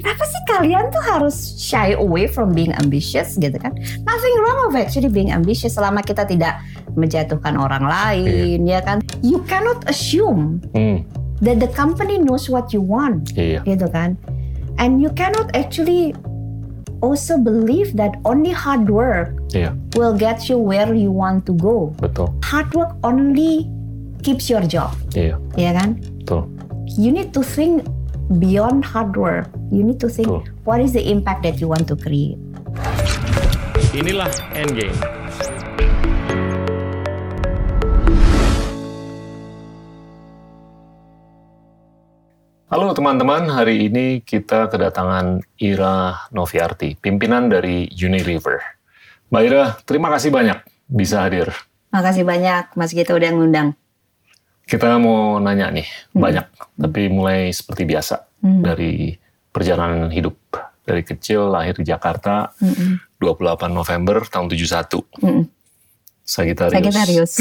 kenapa sih kalian tuh harus shy away from being ambitious gitu kan? Nothing wrong of actually being ambitious selama kita tidak menjatuhkan orang lain ya kan. You cannot assume Hmm, that the company knows what you want iya. gitu kan. And you cannot actually also believe that only hard work Iya, will get you where you want to go. betul. Hard work only keeps your job, Iya, ya kan? betul. You need to think beyond hard work. You need to think Betul. what is the impact that you want to create. Inilah Endgame. Halo teman-teman, hari ini kita kedatangan Ira Noviarti, pimpinan dari Unilever. Mbak Ira, terima kasih banyak bisa hadir. Makasih banyak Mas Gita udah ngundang. Kita mau nanya nih, banyak, tapi mulai seperti biasa Hmm. dari perjalanan hidup. Dari kecil lahir di Jakarta, Mm-mm. 28 November tahun 71. Mm-mm. Sagittarius. Sagittarius.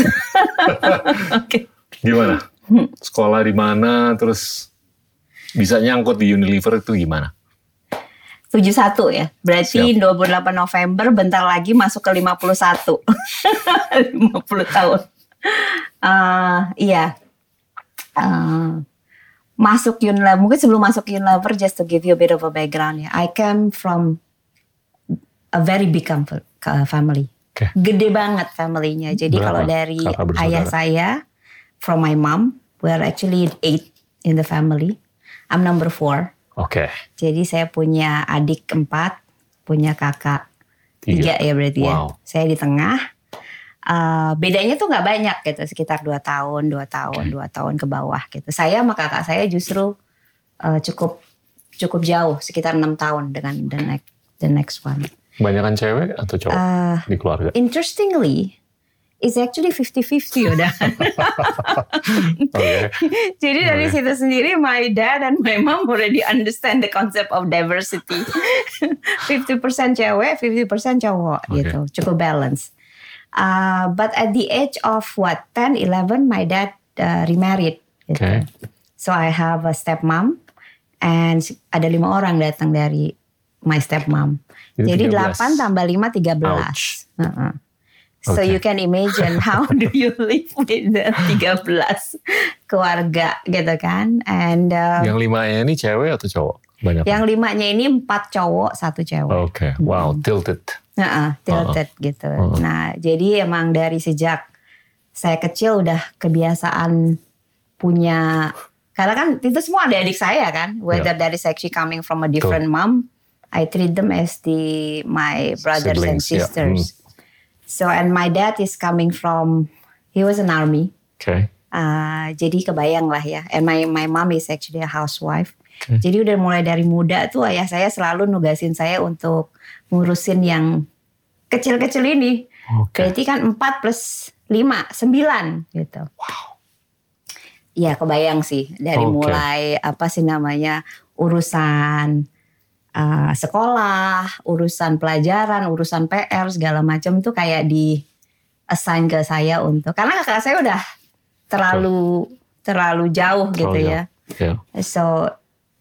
Oke. Gimana? Hmm. Sekolah di mana, terus bisa nyangkut di Unilever itu gimana? 71 ya. Berarti 28 November bentar lagi masuk ke 51. 50 tahun. Eh, iya. Eh, masuk Unilever, mungkin sebelum masuk Unilever just to give you a bit of a background ya. I came from a very big ka- family. Oke. Gede banget family-nya. Jadi kalau dari ayah saya from my mom, we're actually eight in the family. I'm number four. Oke, Jadi saya punya adik empat, punya kakak tiga, ya berarti ya. Wow. Saya di tengah. Eh, bedanya tuh nggak banyak gitu, sekitar dua tahun, dua tahun, dua tahun ke bawah gitu. Saya sama kakak saya justru eh, cukup cukup jauh, sekitar enam tahun dengan the next the next one. Banyakan cewek atau cowok Eh, di keluarga? interestingly, it's actually 50-50 udah. Jadi dari Oke. situ sendiri my dad and my mom already understand the concept of diversity. 50% cewek, 50% cowok Oke. gitu. Cukup balance. Uh, but at the age of what 10, 11 my dad uh, remarried gitu. Oke. So I have a stepmom and ada lima orang datang dari my stepmom. Jadi Jadi 13. 8 tambah 5 13. Ouch. Uh-uh. So you can imagine how do you live with the 13 keluarga gitu kan. And uh, yang limanya ini cewek atau cowok? Banyak. yang limanya ini empat cowok, satu cewek. Oke, wow, tilted. Heeh, tilted gitu. Uh-uh. Nah, jadi emang dari sejak saya kecil udah kebiasaan punya karena kan itu semua ada adik saya kan, whether that is actually coming from a different mom, I treat them as the my brothers and Siblings, ya. sisters. So and my dad is coming from he was an army. Oke, Uh, jadi kebayang lah ya. And my my mom is actually a housewife. Oke. Jadi udah mulai dari muda tuh ayah saya selalu nugasin saya untuk ngurusin yang kecil-kecil ini. oke. Berarti kan 4 plus 5, 9 gitu. Wow. Ya kebayang sih dari Oke. mulai apa sih namanya urusan uh, sekolah, urusan pelajaran, urusan PR segala macam tuh kayak di assign ke saya untuk karena kakak saya udah terlalu terlalu jauh gitu ya. Ya, So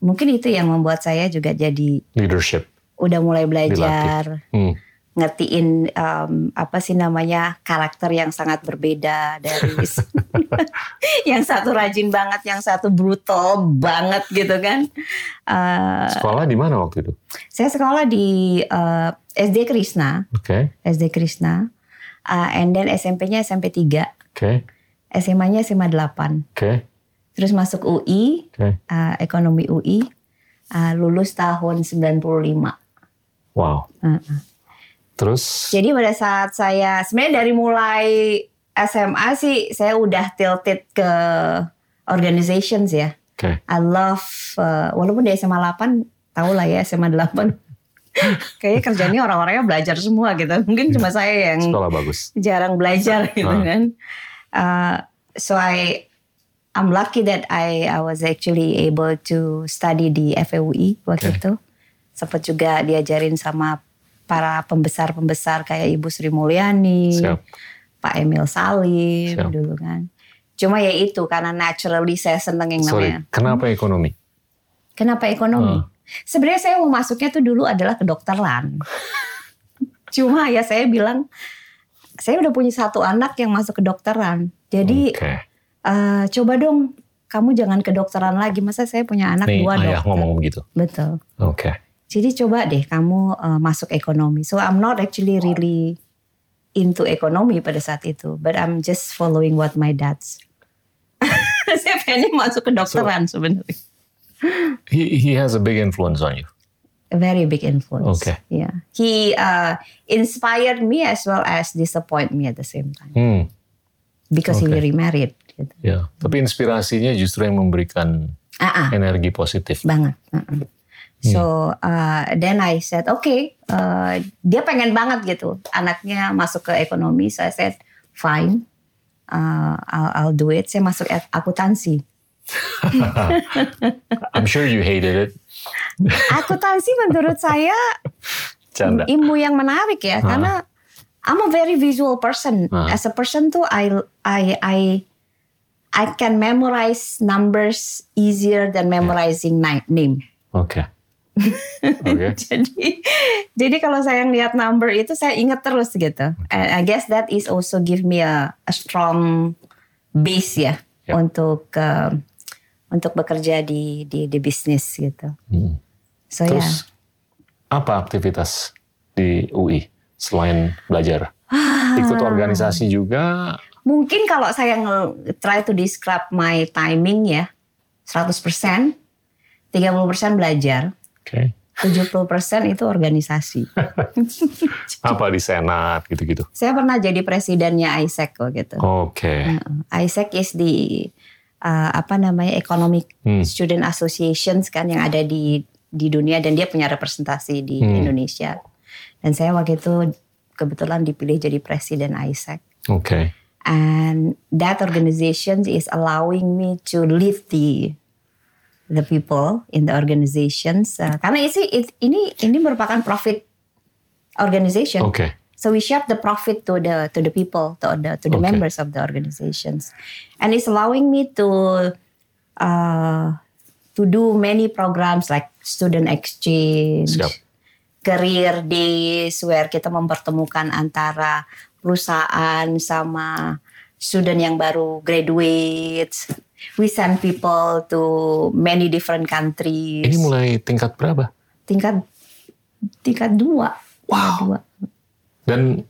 mungkin itu yang membuat saya juga jadi leadership. Udah mulai belajar Hmm. ngertiin um, apa sih namanya karakter yang sangat berbeda dari yang satu rajin banget, yang satu brutal banget gitu kan. Uh, Sekolah di mana waktu itu? saya sekolah di uh, SD Krishna, Oke, SD Krishna, uh, and then SMP-nya SMP 3, oke, SMA-nya SMA 8. oke, Terus masuk UI, oke. uh, ekonomi UI, uh, lulus tahun 95. Wow. Uh-uh. Terus, Jadi pada saat saya sebenarnya dari mulai SMA sih saya udah tilted ke organizations ya. oke, I love uh, walaupun di SMA 8 tahu lah ya SMA 8. Kayaknya kerjanya orang-orangnya belajar semua gitu. Mungkin cuma saya yang sekolah bagus. jarang belajar gitu Ah. kan. Uh, so I I'm lucky that I I was actually able to study di FEUI waktu Oke. itu. Sempat juga diajarin sama para pembesar-pembesar kayak Ibu Sri Mulyani, Siap. Pak Emil Salim Siap. dulu kan. Cuma ya itu karena naturally saya seneng yang Sorry, namanya. kenapa ekonomi? Kenapa ekonomi? Ah. Sebenarnya saya mau masuknya tuh dulu adalah kedokteran. Cuma ya saya bilang saya udah punya satu anak yang masuk kedokteran. Jadi Oke. eh, coba dong kamu jangan kedokteran lagi. Masa saya punya anak Nih dua ayah dokter. ngomong begitu. Betul. Oke. Jadi coba deh kamu eh, masuk ekonomi. So I'm not actually really into ekonomi pada saat itu, but I'm just following what my dad's. saya pengen masuk kedokteran sebenarnya. He he has a big influence on you. A very big influence. Okay. Yeah. He uh, inspired me as well as disappoint me at the same time Hmm. because he Okay. remarried. Gitu. Ya. Tapi inspirasinya justru yang memberikan Ah, ah, energi positif. banget. Uh-uh. So uh, then I said, okay, uh, dia pengen banget gitu, anaknya masuk ke ekonomi. So I said, fine, uh, I'll, I'll do it. Saya masuk ak- akuntansi. I'm sure you hated it. Akuntansi menurut saya Canda. ilmu yang menarik ya, karena I'm a very visual person. Ah. As a person tuh, I I I I can memorize numbers easier than memorizing ni- name. Oke. Oke. jadi jadi kalau saya ngeliat number itu saya ingat terus gitu. And I guess that is also give me a, a strong base ya Ya. untuk uh, untuk bekerja di di di bisnis gitu. Hmm. So. Terus apa aktivitas di UI selain belajar? Ikut organisasi juga. Mungkin kalau saya try to describe my timing ya 100%, 30% belajar, Oke. 70% itu organisasi. Apa di senat gitu-gitu. saya pernah jadi presidennya ISEC kok gitu. Oke. ISEC is the uh, apa namanya Economic Hmm. Student Associations kan yang ada di di dunia dan dia punya representasi di Hmm. Indonesia. Dan saya waktu itu kebetulan dipilih jadi presiden ISEC. Oke. And that organization is allowing me to lead the the people in the organizations Uh, karena isi it- ini ini merupakan profit organization. Oke. So we share the profit to the to the people, to the to the Okay. members of the organizations, and it's allowing me to uh, to do many programs like student exchange, Siap. career days, where kita mempertemukan antara perusahaan sama student yang baru graduate. We send people to many different countries. Ini mulai tingkat berapa? tingkat tingkat dua. Tingkat Wow. dua. Dan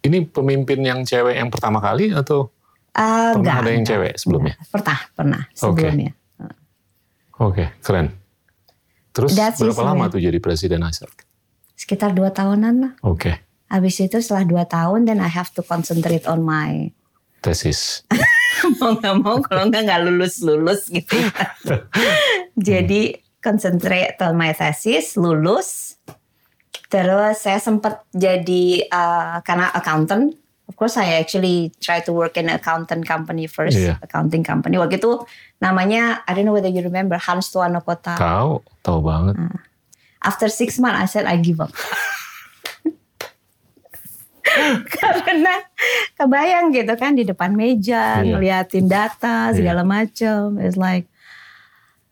ini pemimpin yang cewek yang pertama kali atau Ah, Pernah enggak, ada yang enggak, cewek sebelumnya? enggak. Pernah, pernah sebelumnya. Oke, keren. Terus That's berapa lama tuh jadi presiden ISEC? Sekitar dua tahunan lah. Oke, Habis itu setelah dua tahun, then I have to concentrate on my tesis. mau nggak mau kalau nggak nggak lulus lulus gitu. ya. Jadi concentrate on my thesis, lulus. Terus saya sempat jadi uh, karena accountant. Of course, I actually try to work in an accountant company first, Iya. accounting company. Waktu itu namanya I don't know whether you remember Hans Tuano Kota. Tahu, tahu banget. After six months, I said I give up. Karena kebayang gitu kan di depan meja, Iya. ngeliatin data segala macam. It's like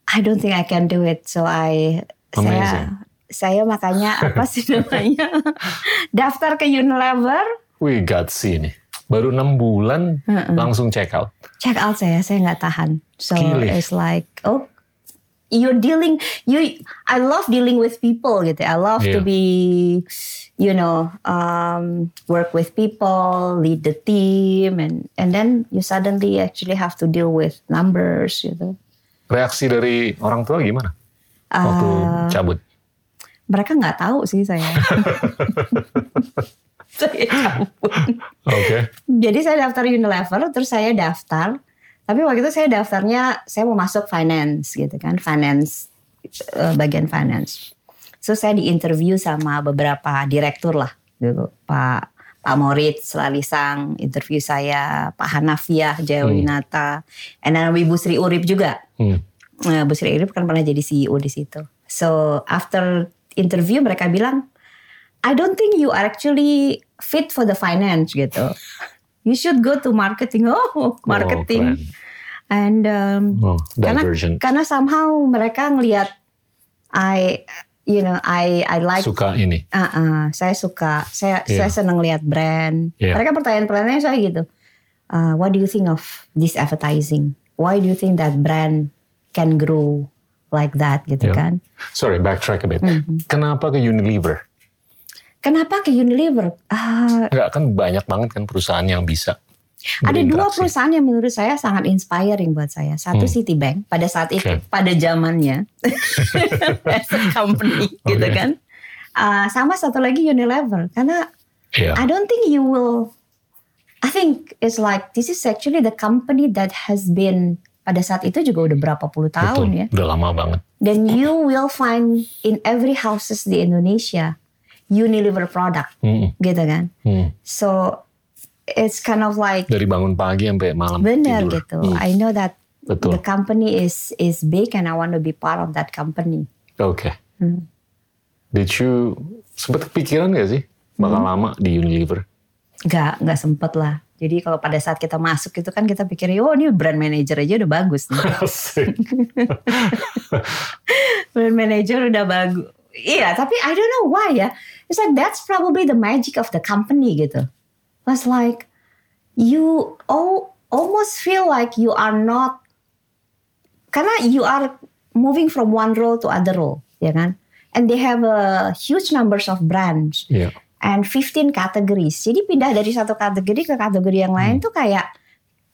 I don't think I can do it. So I saya Amazing. saya makanya apa sih namanya daftar ke Unilever, Wih, gutsy nih. Baru enam bulan langsung check out. check out saya saya nggak tahan. So Gile. it's like oh you're dealing you I love dealing with people gitu. I love to Iya. be you know um, work with people, lead the team, and and then you suddenly actually have to deal with numbers gitu. Reaksi dari orang tua gimana? Waktu Uh, cabut. mereka nggak tahu sih saya. saya cabut. Oke. Jadi saya daftar Unilever, terus saya daftar. Tapi waktu itu saya daftarnya, saya mau masuk finance gitu kan, finance eh, bagian finance. So saya diinterview sama beberapa direktur lah, gitu. Pak Pak Moritz Lalisang interview saya, Pak Hanafiah Jayawinata, and then Ibu Sri Urip juga. Hmm. Nah, Bu Sri Urip kan pernah jadi CEO di situ. So after interview mereka bilang, I don't think you are actually fit for the finance gitu. You should go to marketing. Oh, marketing. keren. And um, Oh, karena divergent. karena somehow mereka ngelihat I you know I I like Suka ini. Uh, uh, saya suka, saya Iya. saya senang lihat brand. Iya. Mereka pertanyaan-pertanyaannya saya gitu. Uh, what do you think of this advertising? Why do you think that brand can grow like that gitu Iya. kan? Sorry, backtrack a bit. Mhm. Kenapa ke Unilever? Kenapa ke Unilever? Ah, Enggak kan banyak banget kan perusahaan yang bisa. ada dua perusahaan yang menurut saya sangat inspiring buat saya. Satu Hmm. Citibank pada saat itu, Oke. pada zamannya, as a company gitu Oke. kan. Ah, sama satu lagi Unilever karena Iya. I don't think you will. I think it's like this is actually the company that has been pada saat itu juga udah berapa puluh tahun Betul. ya. Udah lama banget. Dan you will find in every houses di Indonesia Unilever product Mm-mm. gitu kan. Hmm. So it's kind of like Dari bangun pagi sampai malam benar tidur. gitu. Hmm, I know that Betul. the company is is big and I want to be part of that company. Oke. Hmm. Did you sempet kepikiran gak sih bakal Hmm. lama di Unilever? Gak, nggak sempet lah. Jadi kalau pada saat kita masuk itu kan kita pikir, oh ini brand manager aja udah bagus nih. Brand manager udah bagus. Iya, tapi I don't know why ya. It's like that's probably the magic of the company gitu. Was like you all almost feel like you are not karena you are moving from one role to other role, ya kan? And they have a huge numbers of brands Iya. and 15 categories. Jadi pindah dari satu kategori ke kategori yang lain tuh kayak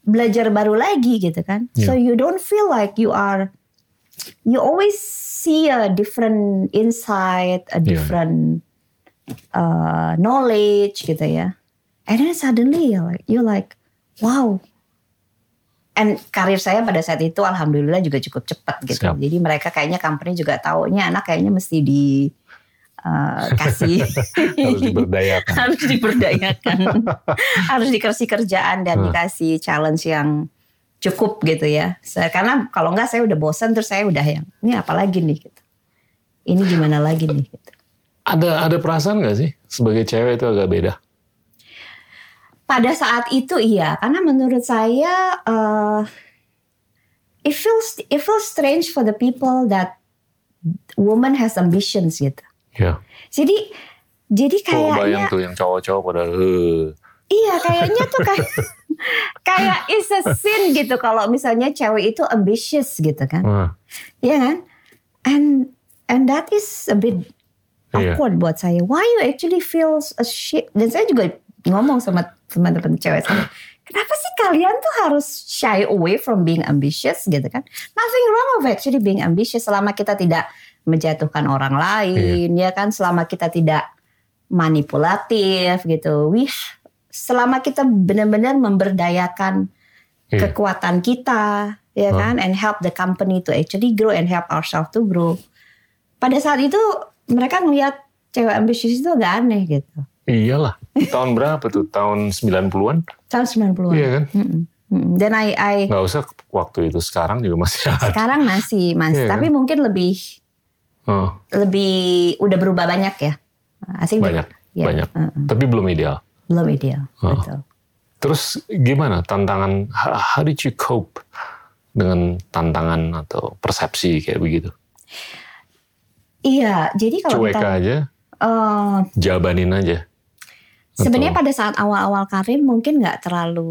belajar baru lagi gitu kan. So you don't feel like you are you always see a different insight, a different uh, knowledge gitu ya. And then suddenly you're like, you're like wow. And karir saya pada saat itu alhamdulillah juga cukup cepat gitu. Siap. Jadi mereka kayaknya company juga taunya anak kayaknya mesti di uh, kasih Harus diberdayakan. harus diberdayakan harus dikasih kerjaan dan Hmm. dikasih challenge yang cukup gitu ya Saya- karena kalau enggak saya udah bosan terus saya udah yang ini apa lagi nih gitu ini gimana lagi nih gitu. Ada ada perasaan gak sih sebagai cewek itu agak beda? pada saat itu iya karena menurut saya uh, it feels it feels strange for the people that woman has ambitions gitu Ya. jadi jadi Oh, kayaknya bayang tuh yang cowok-cowok pada eh. Iya, kayaknya tuh kayak kayak is a sin gitu kalau misalnya cewek itu ambitious gitu kan. Wah, Iya kan? And and that is a bit Iya. awkward buat saya. Why you actually feel a shit? Dan saya juga ngomong sama teman-teman cewek saya. Kenapa sih kalian tuh harus shy away from being ambitious gitu kan? Nothing wrong of actually being ambitious selama kita tidak menjatuhkan orang lain, ya kan? Selama kita tidak manipulatif gitu. Wih, selama kita benar-benar memberdayakan Iya. kekuatan kita, ya Hmm. kan, and help the company to actually grow and help ourselves to grow. Pada saat itu mereka ngelihat cewek ambisius itu agak aneh gitu. Iyalah. Tahun berapa tuh? Tahun 90-an? Tahun 90-an. Iya kan? Mm-mm. Mm-mm. Dan I, I Nggak usah waktu itu. Sekarang juga masih ada. sekarang masih masih, Iya tapi mungkin lebih Oh, lebih udah berubah banyak ya. I think banyak. ya, Banyak. uh-uh. Tapi belum ideal. Belum ideal. Oh. Betul. Terus gimana tantangan, how, did you cope dengan tantangan atau persepsi kayak begitu? Iya, jadi kalau Cuek kita aja, eh, jabanin aja. sebenarnya Atau- pada saat awal-awal karir mungkin nggak terlalu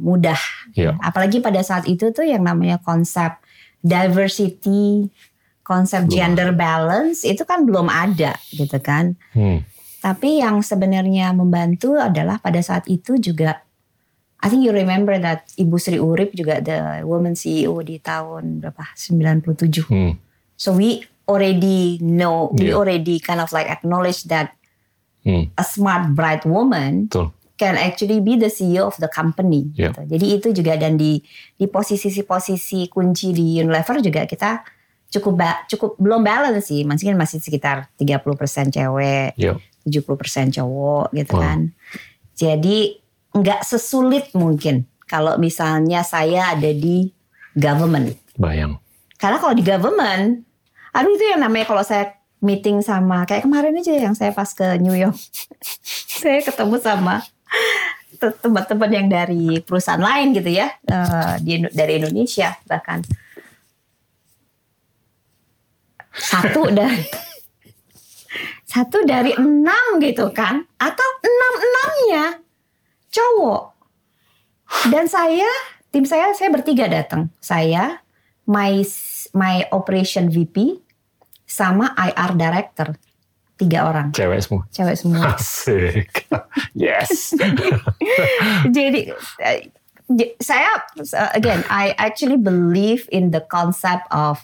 mudah Iya. Apalagi pada saat itu tuh yang namanya konsep diversity, konsep Belum gender balance itu kan belum ada gitu kan. Hmm, Tapi yang sebenarnya membantu adalah pada saat itu juga I think you remember that Ibu Sri Urip juga the woman CEO di tahun berapa? 97. hmm, So we already know, we Iya. already kind of like acknowledge that hmm, a smart bright woman betul. can actually be the CEO of the company. Iya. Gitu. Jadi itu juga dan di di posisi-posisi kunci di Unilever juga kita cukup ba- cukup belum balance sih. Masih kan masih sekitar 30% cewek, Yuk. 70% cowok gitu Wow. kan. Jadi nggak sesulit mungkin kalau misalnya saya ada di government. Bayang. Karena kalau di government, aduh itu yang namanya kalau saya meeting sama kayak kemarin aja yang saya pas ke New York, saya ketemu sama te- teman-teman yang dari perusahaan lain gitu ya, eh, di dari Indonesia bahkan. Satu dari satu dari enam gitu kan? Atau enam enamnya cowok. Dan saya, tim saya, saya bertiga datang. Saya, my my operation VP, sama IR director. Tiga orang. Cewek semua. Cewek semua. Asik. yes. Jadi eh, saya again I actually believe in the concept of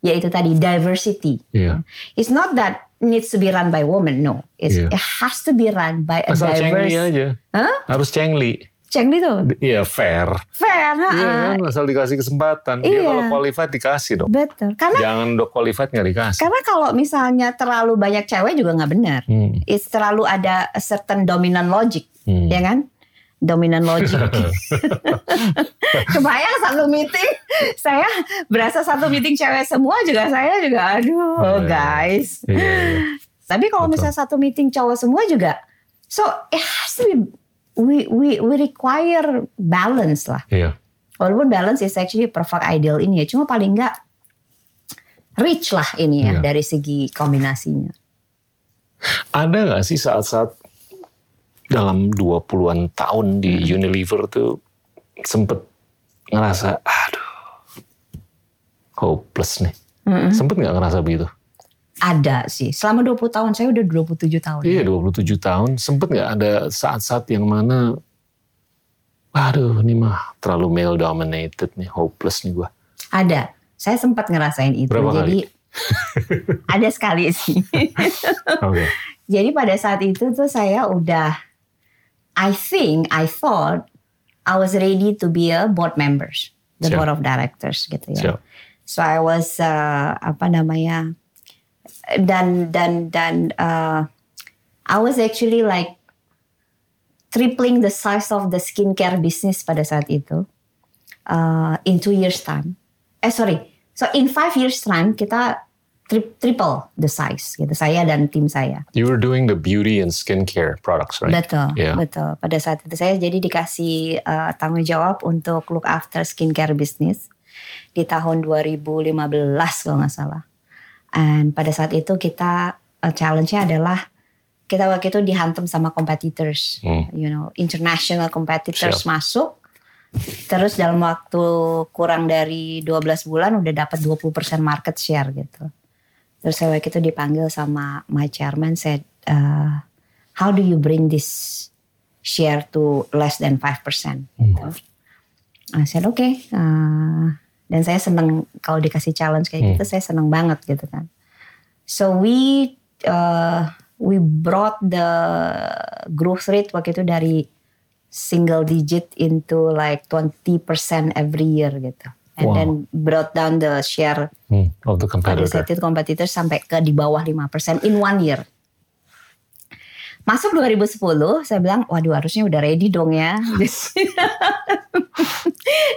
yaitu tadi diversity. Iya. It's not that needs to be run by women, no. It's, Iya. It has to be run by a Asal cengli diverse. aja. Hah? Harus cengli. Cengli tuh Iya fair. fair, ha, Iya ha. kan, asal dikasih kesempatan. Dia Iya. kalau qualified dikasih dong. betul. Karena Jangan udah qualified nggak dikasih. karena kalau misalnya terlalu banyak cewek juga nggak benar. Hmm. It's terlalu ada a certain dominant logic, Hmm. ya kan? Dominant logic. Kebayang satu meeting, saya berasa satu meeting cewek semua juga saya juga aduh Oh, iya. guys. Iya, iya. Tapi kalau Betul. misalnya satu meeting cowok semua juga, so it has to be we we we require balance lah. Iya. Walaupun balance is actually perfect ideal ini ya, cuma paling enggak rich lah ini ya Iya. dari segi kombinasinya. Ada nggak sih saat-saat dalam 20-an tahun di Hmm. Unilever tuh sempet ngerasa, aduh, hopeless nih. Mm-mm. Sempet nggak ngerasa begitu? Ada sih. Selama 20 tahun saya udah 27 tahun. Iya, 27 tahun. Sempet nggak ada saat-saat yang mana, aduh, ini mah terlalu male dominated nih, hopeless nih gua. Ada. Saya sempat ngerasain itu. Berapa Jadi ada sekali sih. Oke. Jadi pada saat itu tuh saya udah I think I thought I was ready to be a board members, the Siap. board of directors gitu ya. Siap. So I was uh, apa namanya dan dan dan uh, I was actually like tripling the size of the skincare business pada saat itu uh, in two years time. Eh sorry, so in five years time kita tri- triple the size gitu saya dan tim saya. You were doing the beauty and skincare products, right? Betul, Yeah. betul. Pada saat itu saya jadi dikasih uh, tanggung jawab untuk look after skincare business di tahun 2015 kalau nggak salah. And pada saat itu kita uh, challenge-nya adalah kita waktu itu dihantam sama competitors, Hmm. you know, international competitors Siap. masuk. Terus dalam waktu kurang dari 12 bulan udah dapat 20% market share gitu. Terus saya waktu itu dipanggil sama my chairman said, uh, how do you bring this share to less than 5%? Gitu. I said, oke. uh, dan saya seneng kalau dikasih challenge kayak gitu, saya seneng banget gitu kan. So we uh, we brought the growth rate waktu itu dari single digit into like 20% every year gitu. And Wow. then brought down the share Hmm, of the competitor. itu competitors sampai ke di bawah 5% in one year. Masuk 2010, saya bilang, waduh harusnya udah ready dong ya.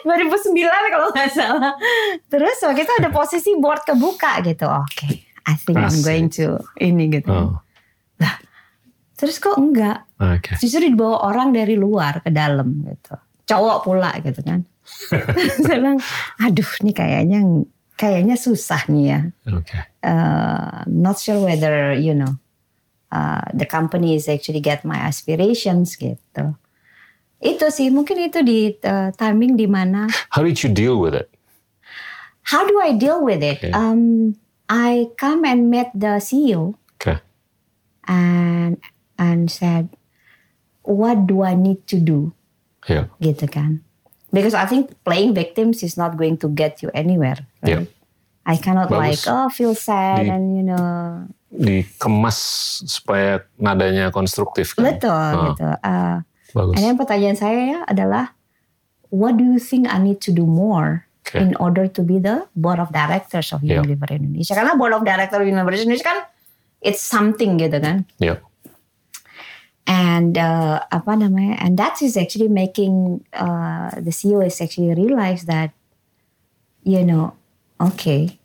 2009 kalau nggak salah. Terus waktu itu ada posisi board kebuka gitu. Oke, I think I'm Asik. going to ini gitu. Oh, Terus kok enggak? oke. Justru dibawa orang dari luar ke dalam gitu. Cowok pula gitu kan. saya bilang, aduh nih kayaknya kayaknya susah nih ya. Oke. uh, not sure whether you know uh, the company is actually get my aspirations gitu. Itu sih mungkin itu di uh, timing di mana. How did you deal with it? How do I deal with it? Okay. Um, I come and met the CEO Oke. and and said, what do I need to do? Iya. Gitu kan? Because I think playing victims is not going to get you anywhere. Right? I cannot Bagus. like oh feel sad Di- and you know Dikemas supaya nadanya konstruktif kan? betul Ah, gitu. Uh, Bagus. And then pertanyaan saya ya adalah, what do you think I need to do more Oke. in order to be the board of directors of Yeah. Unilever Indonesia? Karena board of directors Unilever Indonesia kan, it's something gitu kan. Iya. And uh, apa namanya? And that is actually making uh, the CEO is actually realize that, you know, okay,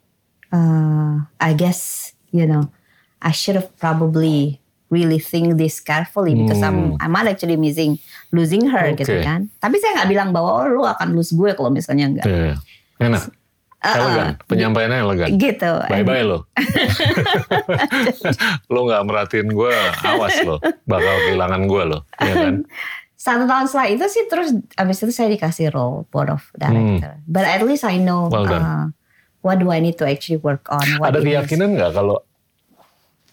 uh, I guess you know, I should have probably really think this carefully because I'm I'm not actually missing losing her gitu Hmm. Oke. kan. Tapi saya nggak bilang bahwa oh, lu akan lose gue kalau misalnya enggak. Iya. Enak. Elegan, penyampaiannya elegan. gitu. Bye bye lo. lo nggak merhatiin gue, awas lo, bakal kehilangan gue lo, ya kan? Satu tahun setelah itu sih terus abis itu saya dikasih role board of director. But at least I know Hmm. Well done. uh, what do I need to actually work on. What Ada keyakinan nggak kalau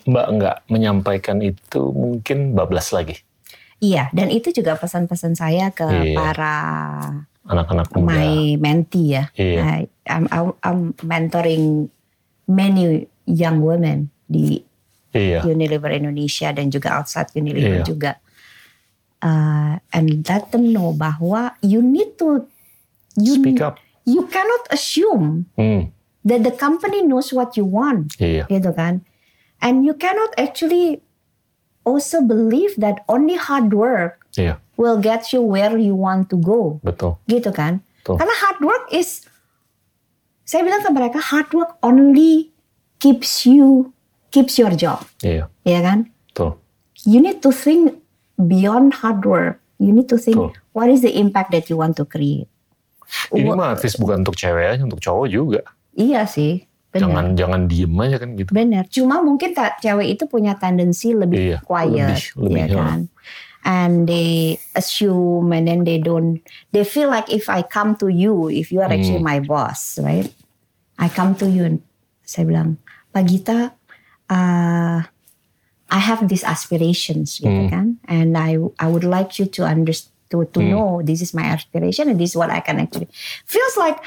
Mbak nggak menyampaikan itu mungkin bablas lagi Iya, dan itu juga pesan-pesan saya ke Iya. para anak-anak muda. my mentee ya. Iya. I'm- I'm mentoring many young women di Iya, Unilever Indonesia dan juga outside Unilever Iya. juga. Uh, and let them know bahwa you need to you speak up. you cannot assume Hmm, that the company knows what you want, iya, gitu kan? And you cannot actually also believe that only hard work iya, will get you where you want to go, betul. gitu kan? Betul. Karena hard work is, saya bilang ke mereka hard work only keeps you keeps your job, Iya, ya kan? betul. You need to think beyond hard work. You need to think Betul. what is the impact that you want to create. Ini Wha- mah artis bukan untuk cewek aja, untuk cowok juga. Iya sih, benar. Jangan jangan diem aja kan gitu. Benar. Cuma mungkin cewek itu punya tendensi lebih Iya, quiet, lebih- lebih, ya ya. kan. And they assume and then they don't. They feel like if I come to you, if you are actually Hmm. my boss, right? I come to you. and Saya bilang, Pak Gita, uh, I have these aspirations, gitu Hmm. kan. And I I would like you to understand. To, to Hmm. know this is my aspiration and this is what I can actually feels like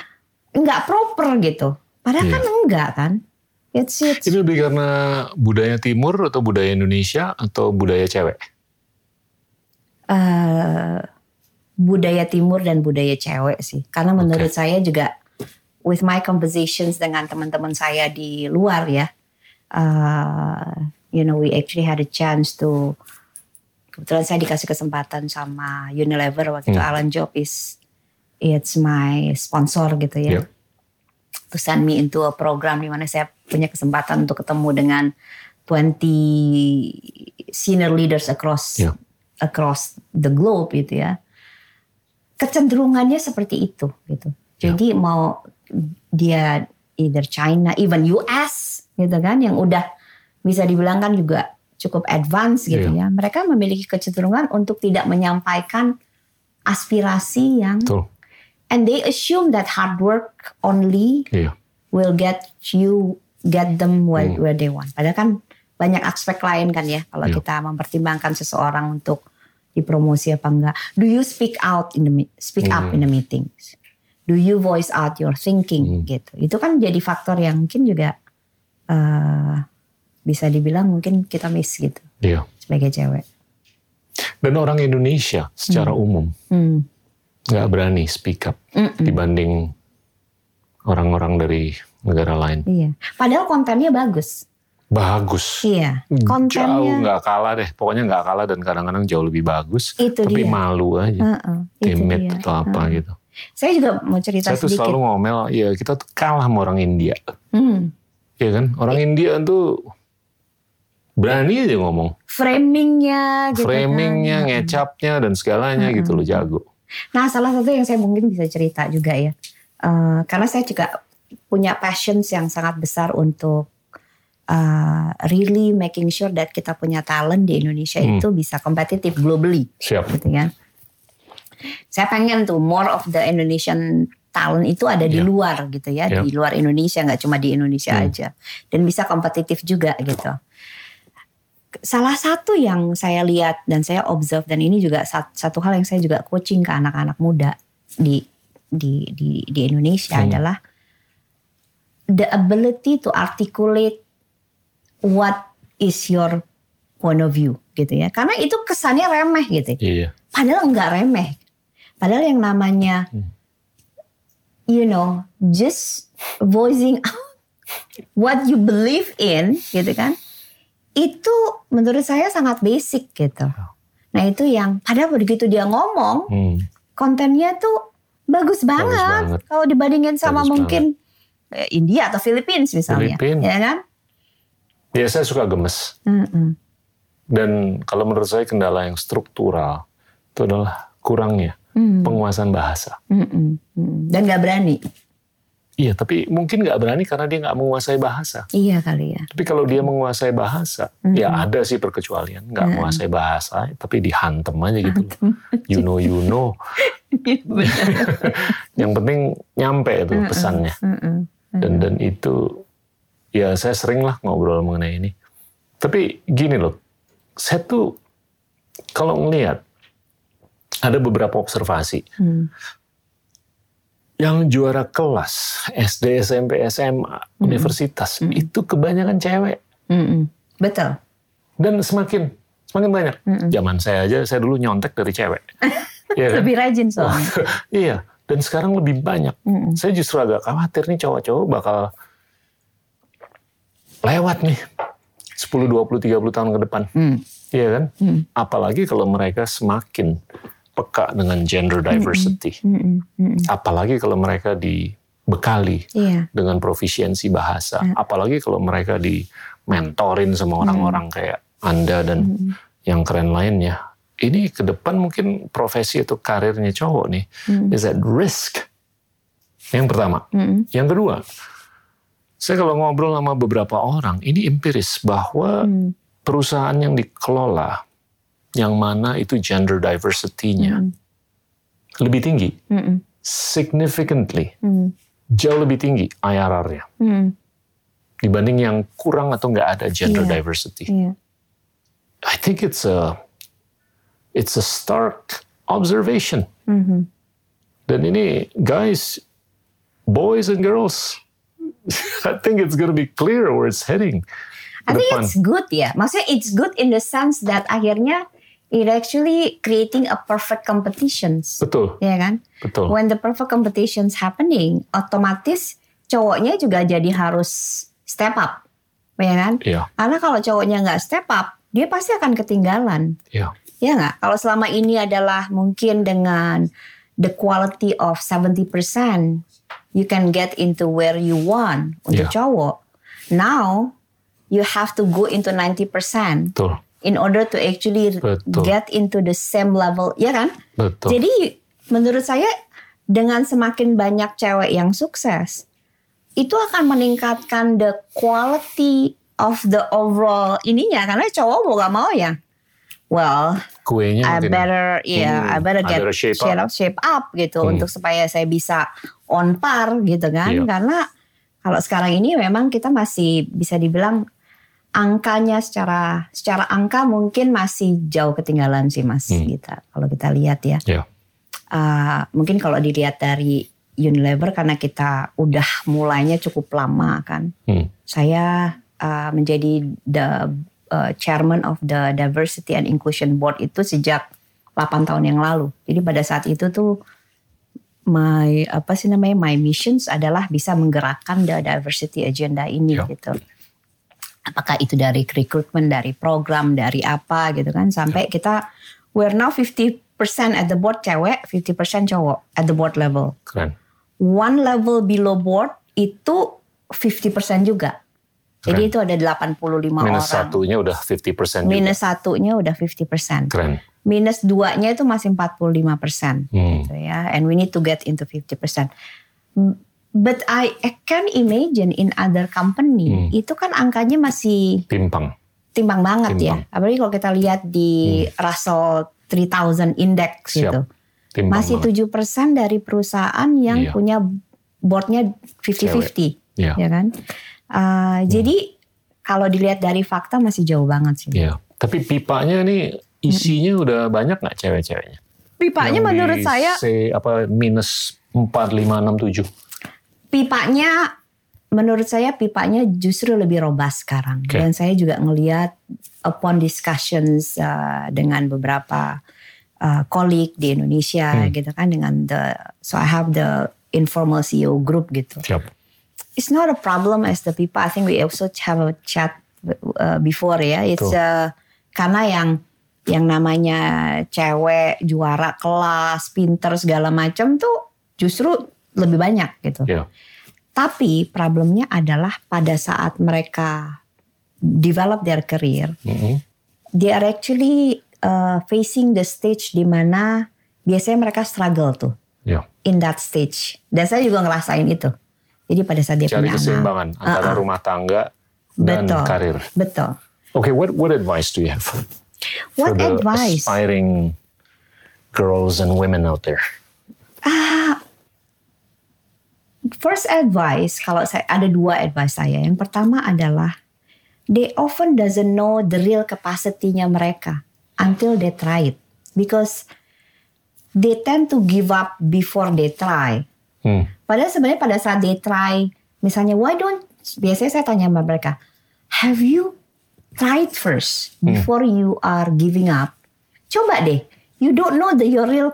nggak proper gitu. Padahal Iya. kan enggak kan. It's it's Ini lebih karena budaya timur atau budaya Indonesia atau budaya cewek? Eh, budaya timur dan budaya cewek sih. Karena menurut saya juga with my conversations dengan teman-teman saya di luar ya, eh, you know we actually had a chance to kebetulan saya dikasih kesempatan sama Unilever waktu itu Hmm. Alan Job is it's my sponsor gitu ya. Yep. To send me into a program di mana saya punya kesempatan untuk ketemu dengan 20 senior leaders across Yep. Across the globe gitu ya. Kecenderungannya seperti itu gitu. Jadi mau dia either China, even US gitu kan yang udah bisa dibilang kan juga cukup advance gitu ya. Mereka memiliki kecenderungan untuk tidak menyampaikan aspirasi yang Betul. and they assume that hard work only Iya. will get you get them where, Hmm. where they want. Padahal kan banyak aspek lain kan ya kalau Iya. kita mempertimbangkan seseorang untuk dipromosi apa enggak. Do you speak out in the speak up Hmm. in the meetings? Do you voice out your thinking Hmm. gitu. Itu kan jadi faktor yang mungkin juga eh, bisa dibilang mungkin kita miss gitu Iya. sebagai cewek. Dan orang Indonesia secara umum Hmm. nggak berani speak up Mm-mm. dibanding orang-orang dari negara lain. Iya. Padahal kontennya bagus. Bagus. Iya. Jauh Kontennya nggak kalah deh. Pokoknya nggak kalah dan kadang-kadang jauh lebih bagus. itu tapi dia. malu aja. Heeh, itu Timid dia. atau apa Heeh. gitu. Saya juga mau cerita Saya tuh sedikit. selalu ngomel, ya kita tuh kalah sama orang India. Hmm. Iya kan? Orang India tuh berani aja ngomong. Framingnya, gitu Framingnya, kan. ngecapnya, dan segalanya gitu loh jago. Nah, salah satu yang saya mungkin bisa cerita juga ya, Eh, karena saya juga punya passions yang sangat besar untuk eh, really making sure that kita punya talent di Indonesia Hmm. itu bisa kompetitif globally, Siap. gitu kan. Saya pengen tuh more of the Indonesian talent itu ada di Iya. luar gitu ya, Iya. di luar Indonesia nggak cuma di Indonesia Hmm. aja, dan bisa kompetitif juga gitu. Salah satu yang saya lihat dan saya observe dan ini juga sat- satu hal yang saya juga coaching ke anak-anak muda di di di di Indonesia Hmm. adalah the ability to articulate what is your point of view gitu ya. Karena itu kesannya remeh gitu. Iya. Padahal enggak remeh. Padahal yang namanya Hmm. you know, just voicing out what you believe in gitu kan. Itu menurut saya sangat basic gitu. Nah, itu yang padahal begitu dia ngomong, Hmm. kontennya tuh bagus banget, banget. kalau dibandingin sama Bagus mungkin eh, India atau Philippines misalnya, Filipin. ya kan? Ya saya suka gemes. Mm-mm. Dan kalau menurut saya kendala yang struktural itu adalah kurangnya Mm. penguasaan bahasa. Mm-mm. Mm. Dan nggak berani. Iya, tapi mungkin nggak berani karena dia nggak menguasai bahasa. Iya kali ya. Tapi kalau dia menguasai bahasa, Mm-mm. ya ada sih perkecualian. Nggak Mm-mm. menguasai bahasa, tapi dihantem aja gitu. You know, you know. Benar. Yang penting nyampe itu Mm-mm. pesannya. Mm-mm. Dan dan itu, ya saya sering lah ngobrol mengenai ini. Tapi gini loh, saya tuh kalau ngelihat ada beberapa observasi Hmm. yang juara kelas SD, SMP, SMA, universitas Mm-mm. itu kebanyakan cewek Mm-mm. Betul. dan semakin semakin banyak. Mm-mm. Zaman saya aja saya dulu nyontek dari cewek. Iya kan? Lebih rajin soalnya. iya, dan sekarang lebih banyak. Mm-mm. Saya justru agak khawatir nih cowok-cowok bakal lewat nih 10, 20, 30 tahun ke depan. Mm. Iya kan? Mm. Apalagi kalau mereka semakin peka dengan gender diversity. Mm-mm. Mm-mm. Apalagi kalau mereka dibekali Iya. dengan profisiensi bahasa. Ya. Apalagi kalau mereka di mentorin sama orang-orang kayak Anda dan Mm-mm. yang keren lainnya. Ini ke depan mungkin profesi atau karirnya cowok nih Mm. is at risk. Yang pertama. Mm-mm. Yang kedua, saya kalau ngobrol sama beberapa orang, ini empiris bahwa Mm. perusahaan yang dikelola, yang mana itu gender diversity-nya Mm. lebih tinggi, Mm-mm. significantly, Mm. jauh lebih tinggi IRR-nya Mm. dibanding yang kurang atau nggak ada gender Iya. diversity. Iya. I think it's a it's a stark observation. Mhm. Dan ini guys, boys and girls, I think it's gonna be clear where it's heading. I think depan. it's good ya. Maksudnya it's good in the sense that akhirnya it actually creating a perfect competitions. Betul, Ya kan? betul. When the perfect competitions happening, otomatis cowoknya juga jadi harus step up. Ya kan? Iya, Karena kalau cowoknya nggak step up, dia pasti akan ketinggalan. iya, Ya nggak? Kalau selama ini adalah mungkin dengan the quality of 70%, you can get into where you want untuk Yeah. cowok. Now, you have to go into 90% betul, in order to actually Betul. get into the same level, ya kan? betul. Jadi menurut saya dengan semakin banyak cewek yang sukses, itu akan meningkatkan the quality of the overall ininya karena cowok mau gak mau ya. Well, Kuenya I makin- better, yeah, Hmm, I better I get better shape shape up. shape up gitu Hmm. untuk supaya saya bisa on par gitu kan. Iya. Karena kalau sekarang ini memang kita masih bisa dibilang angkanya secara secara angka mungkin masih jauh ketinggalan sih mas Hmm. kita kalau kita lihat ya. Iya. Uh, mungkin kalau dilihat dari Unilever karena kita udah mulainya cukup lama kan. Hmm. Saya uh, menjadi the uh, chairman of the Diversity and Inclusion Board itu sejak 8 tahun yang lalu. Jadi pada saat itu tuh my apa sih namanya my missions adalah bisa menggerakkan the diversity agenda ini Ya. gitu. Apakah itu dari recruitment, dari program, dari apa gitu kan sampai kita we're now 50% at the board cewek, 50% cowok at the board level. Keren. One level below board itu 50% juga. Jadi Keren. itu ada 85 Minus orang. satunya udah 50% juga. Minus satunya udah 50%. Keren. Minus duanya itu masih 45% Hmm. gitu ya. And we need to get into 50%. Mm, But I, can imagine in other company Hmm. itu kan angkanya masih Timpang. timbang banget ya. Timbang. Apalagi kalau kita lihat di Russell 3000 Index Siap. gitu. Timpang Masih banget. 7% dari perusahaan yang Iya. punya boardnya 50-50 Iya. ya kan. Uh, Jadi kalau dilihat dari fakta masih jauh banget sih. Iya. Tapi pipanya nih isinya udah banyak nggak cewek-ceweknya? Pipanya Yang menurut saya C, apa minus 4, 5, 6, 7. pipanya menurut saya pipanya justru lebih robust sekarang Oke. dan saya juga ngelihat upon discussions uh, dengan beberapa uh, colleague di Indonesia Hmm. gitu kan dengan the so I have the informal CEO group gitu. Siap. It's not a problem as the pipa. I think we also have a chat uh, before ya. It's uh, karena yang yang namanya cewek juara kelas, pinter segala macam tuh justru lebih banyak gitu. Iya. Tapi problemnya adalah pada saat mereka develop their career, Mm-mm. they are actually uh, facing the stage di mana biasanya mereka struggle tuh Iya. in that stage. Dan saya juga ngerasain itu. Jadi pada saat dia Cari punya anak. keseimbangan antara Uh-uh. rumah tangga dan Betul. karir. Betul. Okay, what what advice do you have for What the advice? aspiring girls and women out there? First advice, kalau saya ada dua advice saya. Yang pertama adalah they often doesn't know the real capacity-nya mereka until they try it. Because they tend to give up before they try. Hmm. Padahal sebenarnya pada saat they try, misalnya why don't biasanya saya tanya sama mereka, have you tried first before you are giving up? Coba deh, you don't know the your real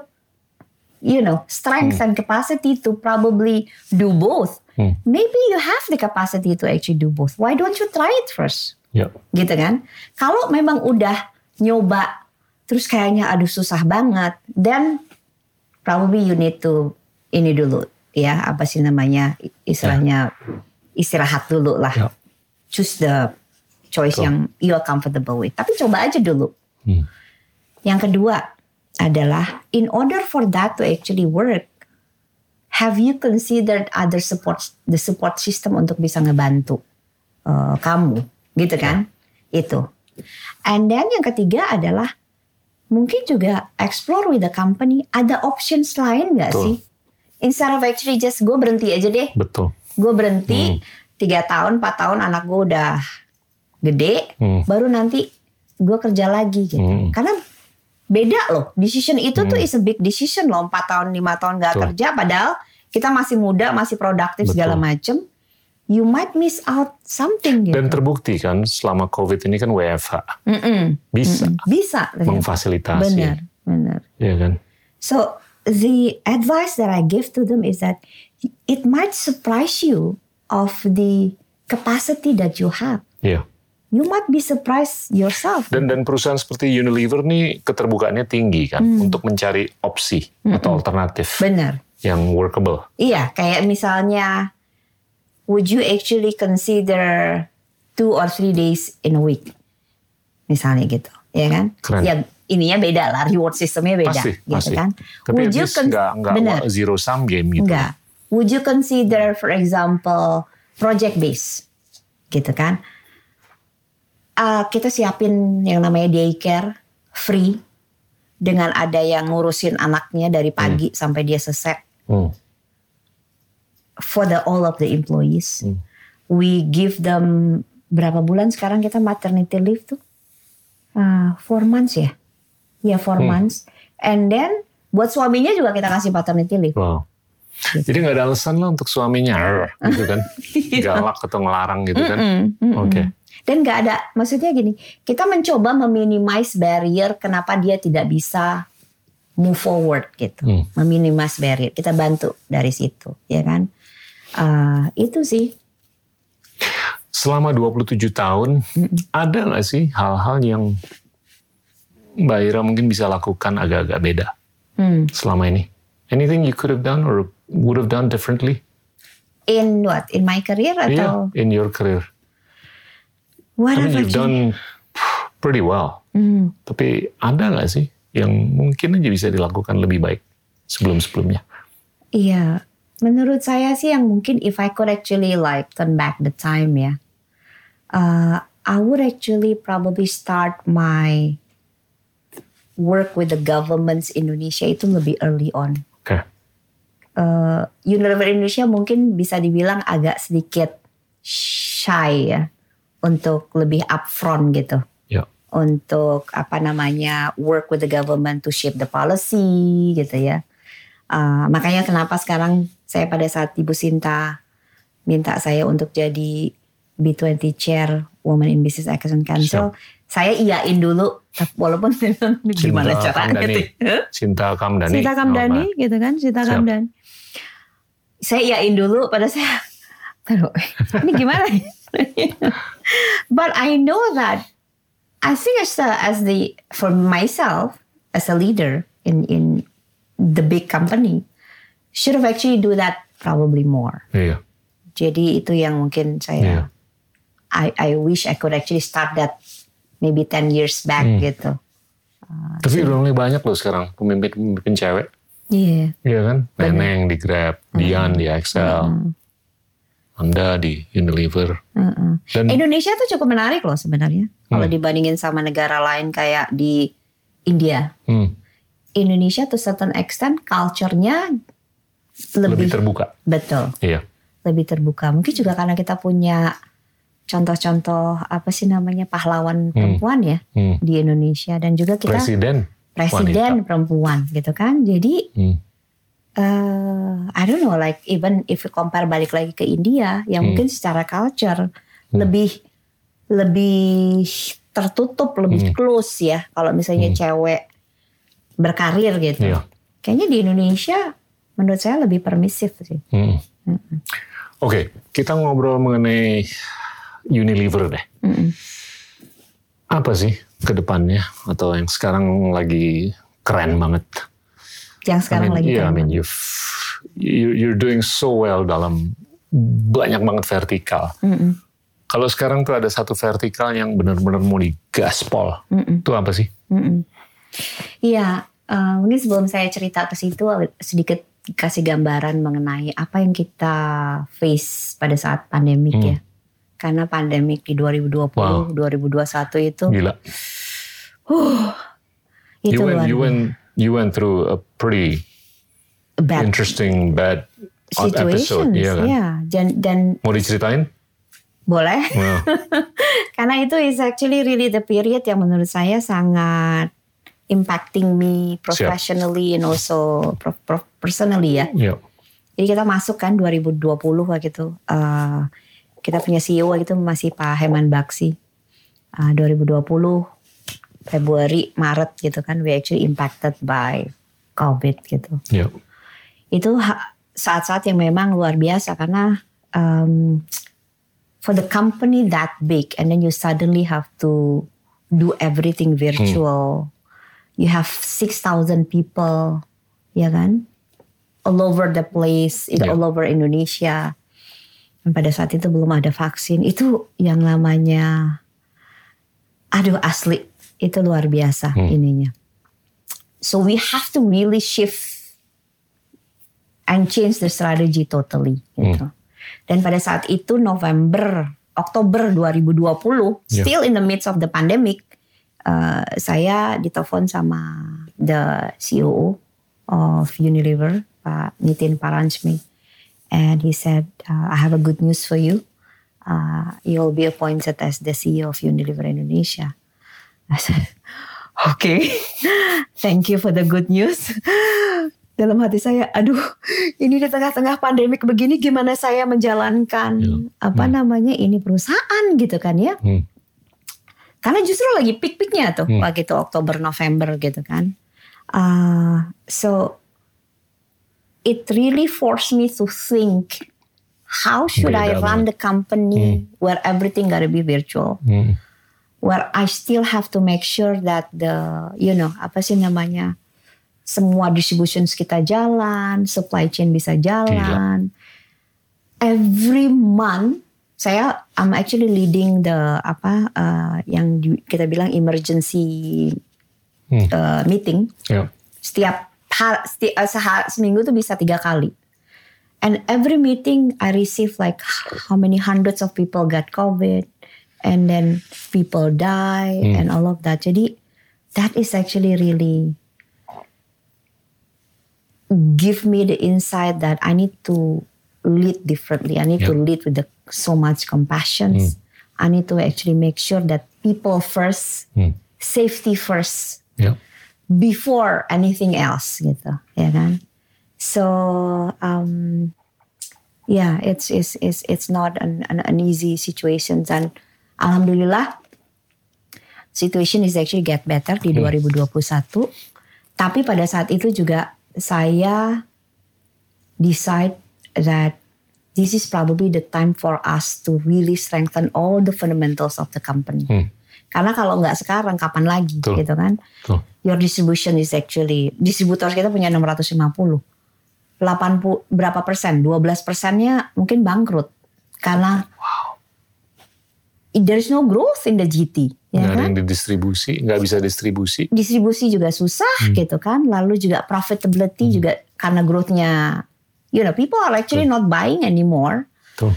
you know strengths and capacity to probably do both. Hmm. Maybe you have the capacity to actually do both. Why don't you try it first? Ya. gitu kan. Kalau memang udah nyoba terus kayaknya aduh susah banget, then probably you need to ini dulu ya apa sih namanya istilahnya istirahat dulu lah. Ya. Choose the choice Betul. yang you're comfortable with. Tapi coba aja dulu. Hmm. Yang kedua adalah in order for that to actually work, have you considered other support the support system untuk bisa ngebantu uh, kamu, gitu kan? Itu. And then yang ketiga adalah mungkin juga explore with the company ada options lain nggak sih? Instead of actually just gue berhenti aja deh, Betul. gue berhenti tiga tahun, empat tahun anak gue udah gede, Hmm. baru nanti gue kerja lagi gitu. Hmm. Karena beda loh, decision itu tuh is a big decision loh, empat tahun, lima tahun gak Betul. kerja, padahal kita masih muda, masih produktif segala Betul. macem. You might miss out something gitu. Dan terbukti kan selama COVID ini kan WFH Mm-mm. bisa Bisa. ternyata. memfasilitasi. Benar, benar. Iya kan? So the advice that I give to them is that it might surprise you of the capacity that you have. Iya. You might be surprised yourself. Dan dan perusahaan seperti Unilever nih keterbukaannya tinggi kan Hmm. untuk mencari opsi atau alternatif Benar. yang workable. Iya, kayak misalnya, would you actually consider two or three days in a week? Misalnya gitu, ya kan? Keren. Ya ininya beda lah, reward sistemnya beda, Pasti, gitu pasti. kan? Tapi would you least con- nggak nggak benar? zero sum game gitu. Enggak. Would you consider, for example, project base, gitu kan? Uh, kita siapin yang namanya daycare free dengan ada yang ngurusin anaknya dari pagi sampai dia selesai Hmm. for the all of the employees. Hmm. We give them berapa bulan sekarang kita maternity leave tuh? Uh, four months ya? Ya four Hmm. months. And then buat suaminya juga kita kasih maternity leave. Wow. Jadi nggak ada alasan lah untuk suaminya gitu kan, galak atau ngelarang gitu kan. Mm, mm, Oke. mm. Dan nggak ada, maksudnya gini, kita mencoba meminimize barrier kenapa dia tidak bisa move forward gitu, Hmm. meminimize barrier. Kita bantu dari situ, ya kan? Uh, itu sih. Selama 27 tahun, ada nggak sih hal-hal yang Mbak Ira mungkin bisa lakukan agak-agak beda Hmm. selama ini? Anything you could have done or would have done differently? In what? In my career Yeah, atau in your career. what I mean, have you've done pretty well. Hmm. Tapi ada nggak sih yang mungkin aja bisa dilakukan lebih baik sebelum-sebelumnya? Iya, menurut saya sih yang mungkin if I could actually like turn back the time ya, uh, I would actually probably start my work with the governments Indonesia itu lebih early on. Oke. Uh, Unilever Indonesia mungkin bisa dibilang agak sedikit shy ya untuk lebih upfront gitu Ya. untuk apa namanya work with the government to shape the policy gitu ya. Uh, makanya kenapa sekarang saya pada saat Ibu Sinta minta saya untuk jadi B20 Chair Women in Business Action Council, saya iyain dulu walaupun gimana Cinta caranya Kamdani. gitu. Cinta Kamdani. Sita Kamdani gitu kan, Sita Siap. Kamdani. Saya iyain dulu pada saya. Aduh, ini gimana? ya? But I know that I think as the, as the for myself as a leader in in the big company should have actually do that probably more. Iya. Jadi itu yang mungkin Iya. I I wish I could actually start that maybe 10 years back Hmm. gitu. Tapi udah mulai banyak loh sekarang pemimpin-pemimpin cewek. Iya. Iya kan? Neneng di Grab, Dian di Excel. Anda di Unilever. Mm-mm. Dan Indonesia tuh cukup menarik loh sebenarnya kalau Hmm. dibandingin sama negara lain kayak di India. hmm, Indonesia to certain extent culture-nya lebih lebih, terbuka. betul, Iya. lebih terbuka. Mungkin juga karena kita punya contoh-contoh apa sih namanya pahlawan perempuan ya Hmm. di Indonesia dan juga kita Presiden. presiden perempuan gitu kan. Jadi Hmm. eh I don't know like even if you compare balik lagi ke India yang Hmm. mungkin secara culture lebih lebih tertutup lebih Hmm. close ya kalau misalnya Hmm. cewek berkarir gitu Iya. kayaknya di Indonesia menurut saya lebih permisif sih Hmm. Oke, kita ngobrol mengenai Unilever deh. Mm-mm. Apa sih ke depannya atau yang sekarang lagi keren banget? yang sekarang I mean, lagi yeah, I keren mean banget. you've you- you're doing so well dalam banyak banget vertikal. Mm-mm. Kalau sekarang tuh ada satu vertikal yang benar-benar mau digaspol. Itu apa sih? Iya, eh, mungkin sebelum saya cerita ke situ sedikit kasih gambaran mengenai apa yang kita face pada saat pandemik Hmm. ya. Karena pandemik di 2020, Wow. 2021 itu, Gila. itu You went, luar you went, you went through a pretty bad interesting bad episode, iya kan? ya. Dan, dan Mau diceritain? boleh, Nah, karena itu is actually really the period yang menurut saya sangat impacting me professionally and also pro- pro- personally ya. ya. Jadi kita masuk kan 2020 waktu itu. eh, kita punya CEO itu masih Pak Heman Baksi. Eh, 2020 Februari, Maret gitu kan. We actually impacted by COVID gitu. Ya. Itu saat-saat yang memang luar biasa karena um, for the company that big and then you suddenly have to do everything virtual. You have 6,000 people, ya kan? All over the place, Yeah. all over Indonesia. Dan pada saat itu belum ada vaksin. Itu yang namanya, aduh asli, itu luar biasa Hmm. ininya. So we have to really shift and change the strategy totally gitu. Dan pada saat itu November, Oktober 2020, Yeah. still in the midst of the pandemic, uh, saya ditelepon sama the CEO of Unilever, Pak Nitin Paranjmi, and he said, uh, "I have a good news for you. Uh, you'll be appointed as the CEO of Unilever Indonesia." I said, "Okay, thank you for the good news." Dalam hati saya, aduh, ini di tengah-tengah pandemik begini gimana saya menjalankan Ya. apa Hmm. namanya ini perusahaan gitu kan ya? Hmm. Karena justru lagi pik-piknya tuh Hmm. waktu itu Oktober November gitu kan. Uh, so it really forced me to think how should I run the company where everything gotta be virtual, Hmm. where I still have to make sure that the you know apa sih namanya semua distributions kita jalan, supply chain bisa jalan. Every month saya I'm actually leading the apa uh, yang di- kita bilang emergency Hmm. uh, meeting Ya. setiap har, seti- uh, seha- seminggu tuh bisa tiga kali. And every meeting I receive like how many hundreds of people got COVID and then people die Hmm. and all of that. Jadi that is actually really give me the insight that I need to lead differently. I need to Yeah. lead with the, so much compassion. I need to actually make sure that people first, Hmm. safety first, Ya. Before anything else gitu ya kan? So um yeah it's it's it's it's not an, an, an easy situation. Dan alhamdulillah situation is actually get better di 2021 tapi pada saat itu juga saya decide that this is probably the time for us to really strengthen all the fundamentals of the company. Hmm. Karena kalau nggak sekarang kapan lagi Betul. gitu kan Tuh. your distribution is actually distributor kita punya 650 80 berapa persen 12 persennya mungkin bangkrut karena there is no growth in the GT ya ada kan yang didistribusi, nggak bisa distribusi. distribusi juga susah Hmm. gitu kan lalu juga profitability juga karena growthnya you know people are actually not buying anymore Tuh.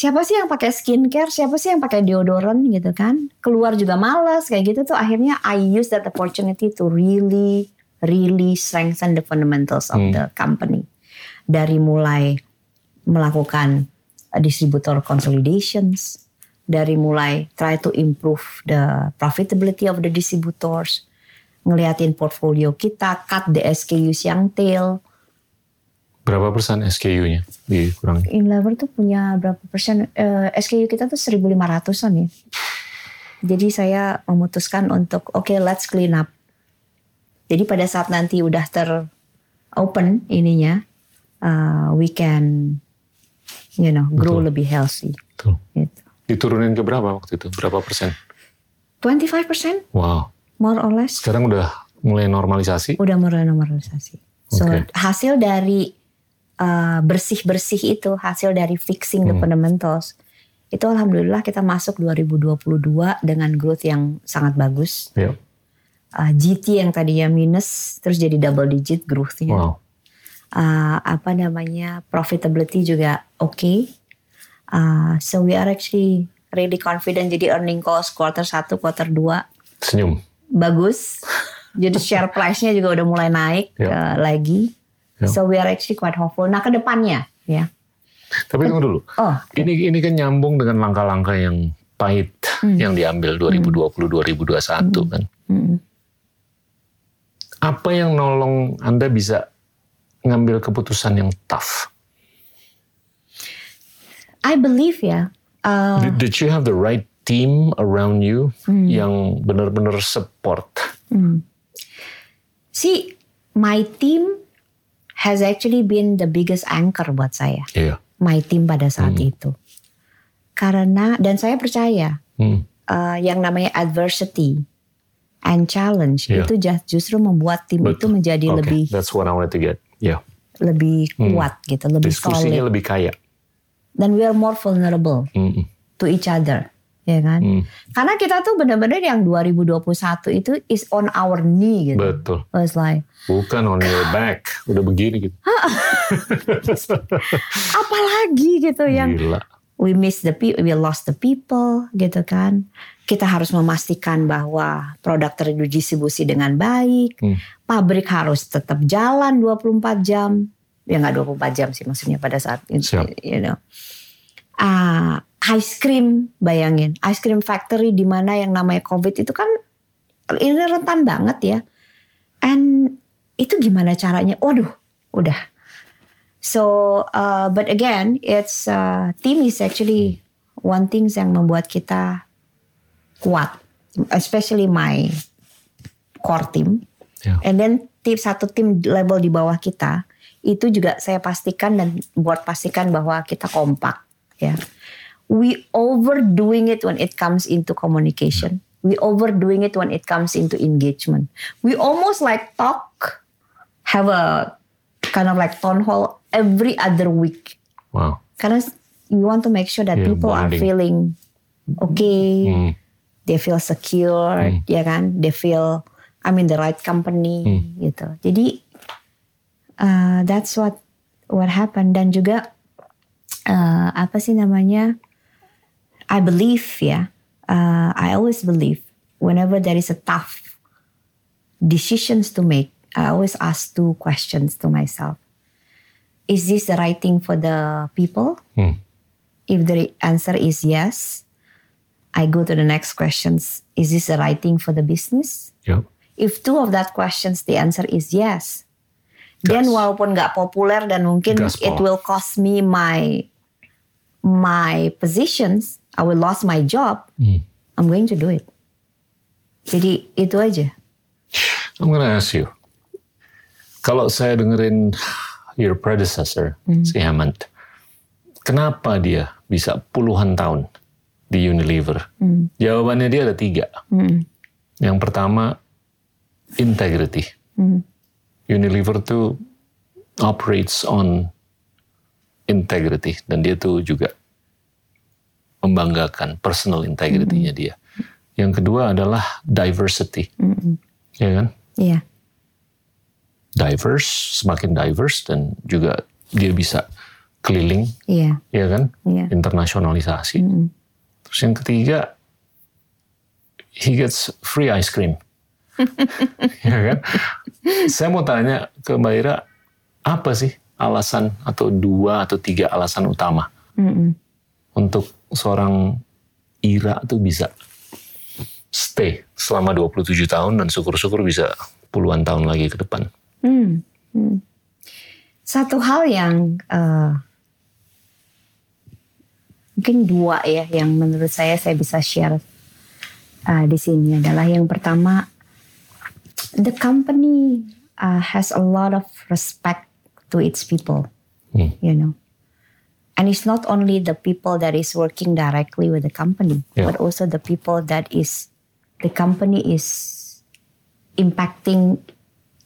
Siapa sih yang pakai skincare, siapa sih yang pakai deodoran gitu kan? Keluar juga males kayak gitu tuh akhirnya I use that opportunity to really really strengthen the fundamentals of Hmm. the company. Dari mulai melakukan uh, distributor consolidations, dari mulai try to improve the profitability of the distributors, ngeliatin portfolio kita, cut the SKUs yang tail. Berapa persen SKU-nya dikurangi? Unilever tuh punya berapa persen? eh, SKU kita tuh 1.500an ya. Jadi saya memutuskan untuk oke let's clean up. Jadi pada saat nanti udah ter open ininya, uh, we can you know grow Betul. lebih healthy. Tuh. Gitu. Diturunin ke berapa waktu itu? Berapa persen? 25% Wow. more or less Sekarang udah mulai normalisasi. udah mulai normalisasi. So Oke. hasil dari uh, bersih-bersih itu, hasil dari fixing the Hmm. fundamentals, itu alhamdulillah kita masuk 2022 dengan growth yang sangat bagus. Ya. Uh, GT yang tadinya minus terus jadi double digit growth-nya. Wow. Uh, apa namanya profitability juga oke. Uh, so we are actually really confident. Jadi earning cost quarter 1, quarter 2 Senyum. bagus. Jadi share price-nya juga udah mulai naik Ya. uh, lagi. Ya. So we are actually quite hopeful. Nah ke depannya ya. Tapi tunggu dulu. Oh Ini ini kan nyambung dengan langkah-langkah yang pahit Hmm. yang diambil 2020-2021 kan. mm, Apa yang nolong Anda bisa ngambil keputusan yang tough? I believe ya. uh, Did, did you have the right team around you Hmm. yang benar-benar support? mm. See, my team has actually been the biggest anchor buat saya. Iya. My team pada saat itu. Karena dan saya percaya Hmm. uh, yang namanya adversity and challenge Iya. itu ju- justru membuat tim itu Betul. menjadi Oke, lebih That's what I wanted to get. Ya. lebih kuat gitu, lebih Diskusinya solid. lebih kaya. Dan we are more vulnerable Mm-mm. to each other, ya kan? Hmm. Karena kita tuh benar-benar yang 2021 itu is on our knee gitu. Betul. It was like, Bukan on your back. Udah begini gitu. apalagi gitu yang Gila. we miss the people, we lost the people gitu kan. Kita harus memastikan bahwa produk terdistribusi dengan baik. Hmm. Pabrik harus tetap jalan 24 jam. Ya nggak 24 jam sih maksudnya pada saat itu, you know. Ah, ice cream, bayangin. Ice cream factory di mana yang namanya COVID itu kan ini rentan banget ya. And itu gimana caranya? Waduh, udah. So, uh, but again, it's uh, team is actually one things yang membuat kita kuat, especially my core team. Ya. And then tim satu tim level di bawah kita itu juga saya pastikan dan buat pastikan bahwa kita kompak ya. We overdoing it when it comes into communication. We overdoing it when it comes into engagement. We almost like talk, have a kind of like town hall every other week. Wow. Karena you want to make sure that Yeah, people are bonding. feeling okay, Hmm. they feel secure, ya kan? They feel I'm in the right company gitu. Jadi uh, that's what what happened dan juga uh, apa sih namanya? I believe ya. Uh, I always believe whenever there is a tough decisions to make, I always ask two questions to myself. Is this the right thing for the people? Hmm. If the answer is yes, I go to the next questions. Is this the right thing for the business? Ya. If two of that questions the answer is yes, then Gas. walaupun nggak populer dan mungkin Gaspol. it will cost me my my positions, I will lost my job. Hmm. I'm going to do it. Jadi itu aja. I'm gonna ask you. Kalau saya dengerin your predecessor, si Hammond, kenapa dia bisa puluhan tahun di Unilever? Jawabannya dia ada tiga. Hmm. Yang pertama, integrity. Hmm. Unilever tuh operates on integrity dan dia tuh juga membanggakan personal integrity-nya dia. Yang kedua adalah diversity, ya kan? Iya. diverse, semakin diverse dan juga dia bisa keliling, Iya. ya kan? Iya. Internasionalisasi. Mm. Terus yang ketiga, he gets free ice cream. ya kan? Saya mau tanya ke Mbak Ira, apa sih alasan atau dua atau tiga alasan utama Mm-mm. untuk seorang Ira tuh bisa stay selama 27 tahun dan syukur-syukur bisa puluhan tahun lagi ke depan. Hmm, hmm. Satu hal yang eh, mungkin dua ya yang menurut saya saya bisa share eh, di sini adalah yang pertama the company uh, has a lot of respect to its people, Hmm. you know. And it's not only the people that is working directly with the company, Yeah. but also the people that is the company is impacting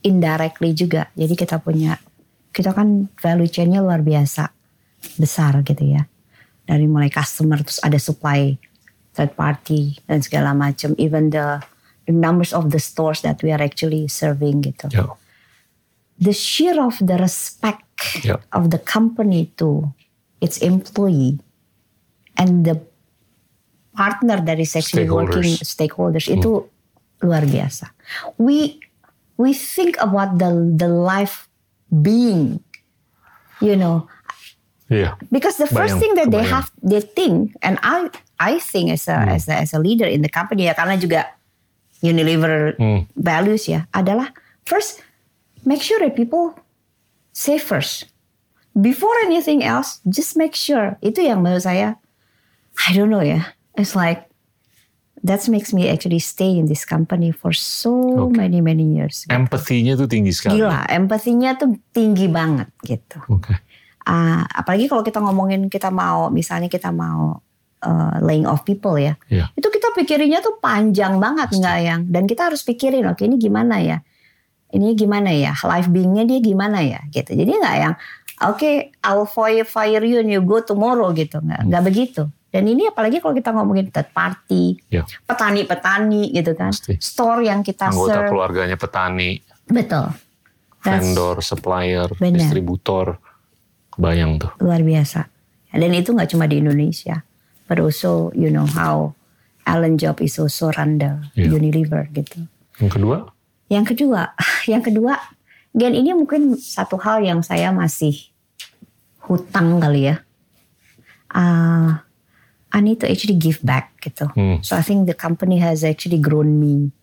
indirectly juga. Jadi kita punya kita kan value chain-nya luar biasa besar gitu ya. Dari mulai customer terus ada supply third party dan segala macam. Even the the numbers of the stores that we are actually serving gitu. Ya, The sheer of the respect ya, of the company to its employee. And the partner that is actually working stakeholders. itu luar biasa. We we think about the the life being, you know, iya, because the first Bayang, thing that they have they think and I I think as a as a, as a leader in the company ya karena juga Unilever Hmm. values ya adalah first make sure that people say first before anything else just make sure. Itu yang menurut saya I don't know ya. It's like that makes me actually stay in this company for so Okay. many many years. Empathy-nya tuh tinggi sekali. gila empatinya tuh tinggi banget gitu. Oke. Ah, apalagi kalau kita ngomongin kita mau misalnya kita mau uh, laying off people ya. Iya. itu kita pikirinnya tuh panjang banget nggak yang dan kita harus pikirin oke ini gimana ya? Ini gimana ya? Life beingnya dia gimana ya? Gitu. Jadi nggak yang oke I'll fire fire you and you go tomorrow gitu nggak nggak begitu dan ini apalagi kalau kita ngomongin third party Ya. petani-petani gitu kan Pasti. store yang kita Anggota serve keluarganya petani, betul That's- vendor, supplier, Benar. distributor. Bayang tuh. luar biasa. Dan itu nggak cuma di Indonesia, but also you know how Alan Job is also run the Iya. Unilever gitu. Yang kedua, Yang kedua, yang kedua, dan ini mungkin satu hal yang saya masih hutang kali ya. Uh, I need to actually give back gitu. Hmm. So I think the company has actually grown me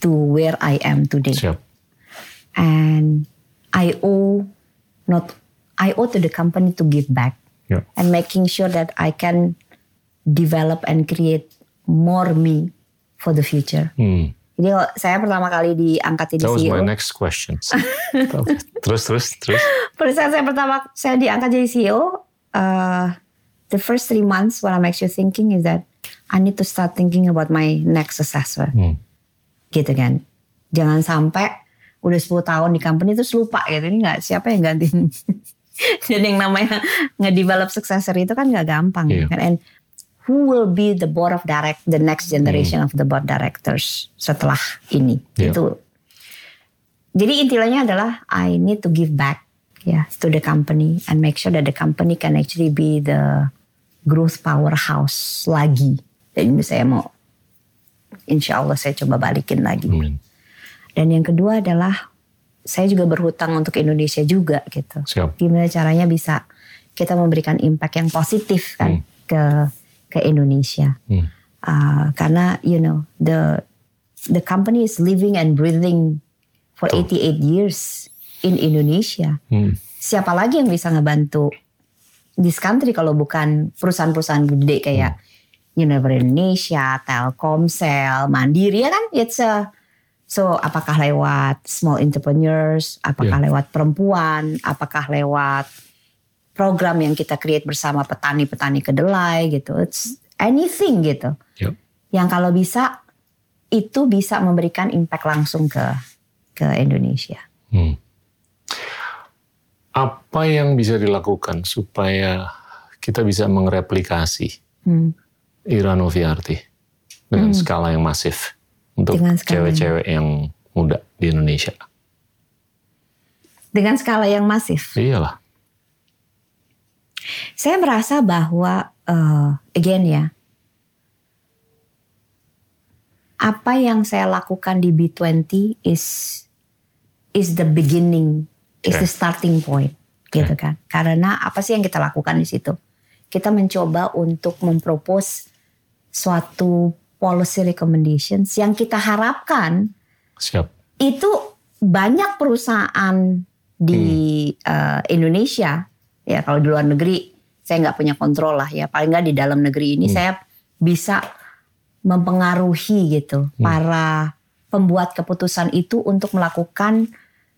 to where I am today siap. and I owe not I owe to the company to give back Ya. and making sure that I can develop and create more me for the future. Hmm. Jadi saya pertama kali diangkat jadi That was CEO. my next questions. terus, terus, terus. Pada saat saya pertama saya diangkat jadi CEO, uh, the first three months what I'm actually thinking is that I need to start thinking about my next successor. Hmm. gitu kan. Jangan sampai udah 10 tahun di company terus lupa gitu. Ini nggak siapa yang gantiin. Dan yang namanya nge-develop successor itu kan nggak gampang. Iya. Kan? And who will be the board of direct, the next generation of the board directors setelah ini. Iya. Itu. Jadi intinya adalah I need to give back ya to the company and make sure that the company can actually be the growth powerhouse lagi. Dan ini saya mau insya Allah saya coba balikin lagi. Amin. Dan yang kedua adalah saya juga berhutang untuk Indonesia juga gitu. Siap. Gimana caranya bisa kita memberikan impact yang positif kan ke ke Indonesia. Hmm. Uh, karena you know the the company is living and breathing for 88 years in Indonesia. Hmm. Siapa lagi yang bisa ngebantu this country kalau bukan perusahaan-perusahaan gede kayak Unilever Indonesia, Telkomsel, Mandiri ya kan? It's a so apakah lewat small entrepreneurs, apakah Yeah. lewat perempuan, apakah lewat program yang kita create bersama petani-petani kedelai gitu. It's anything gitu. Yep. Yang kalau bisa itu bisa memberikan impact langsung ke ke Indonesia. Hmm. Apa yang bisa dilakukan supaya kita bisa mengreplikasi Hmm. Irano VRT dengan skala yang masif untuk cewek-cewek yang muda di Indonesia? Dengan skala yang masif. Iyalah. Saya merasa bahwa uh, again ya, apa yang saya lakukan di B20 is is the beginning, is Okay. the starting point, gitu kan? Karena apa sih yang kita lakukan di situ? Kita mencoba untuk mempropose suatu policy recommendations yang kita harapkan Siap. itu banyak perusahaan di uh, Indonesia ya kalau di luar negeri saya nggak punya kontrol lah ya. Paling nggak di dalam negeri ini saya bisa mempengaruhi gitu para pembuat keputusan itu untuk melakukan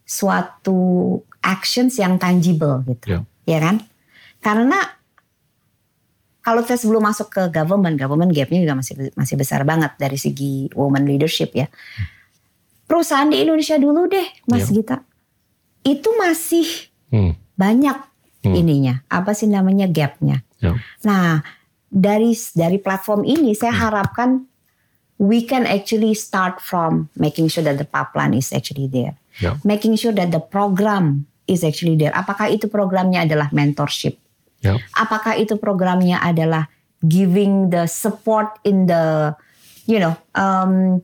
suatu actions yang tangible gitu. Ya. ya kan? Karena kalau saya sebelum masuk ke government government gapnya juga masih masih besar banget dari segi woman leadership ya. Perusahaan di Indonesia dulu deh Mas Ya. Gita. Itu masih Hmm. banyak Hmm. ininya apa sih namanya gapnya Ya. Nah, dari dari platform ini saya harapkan we can actually start from making sure that the pipeline is actually there. Ya. Making sure that the program is actually there. Apakah itu programnya adalah mentorship? Ya. Apakah itu programnya adalah giving the support in the you know um,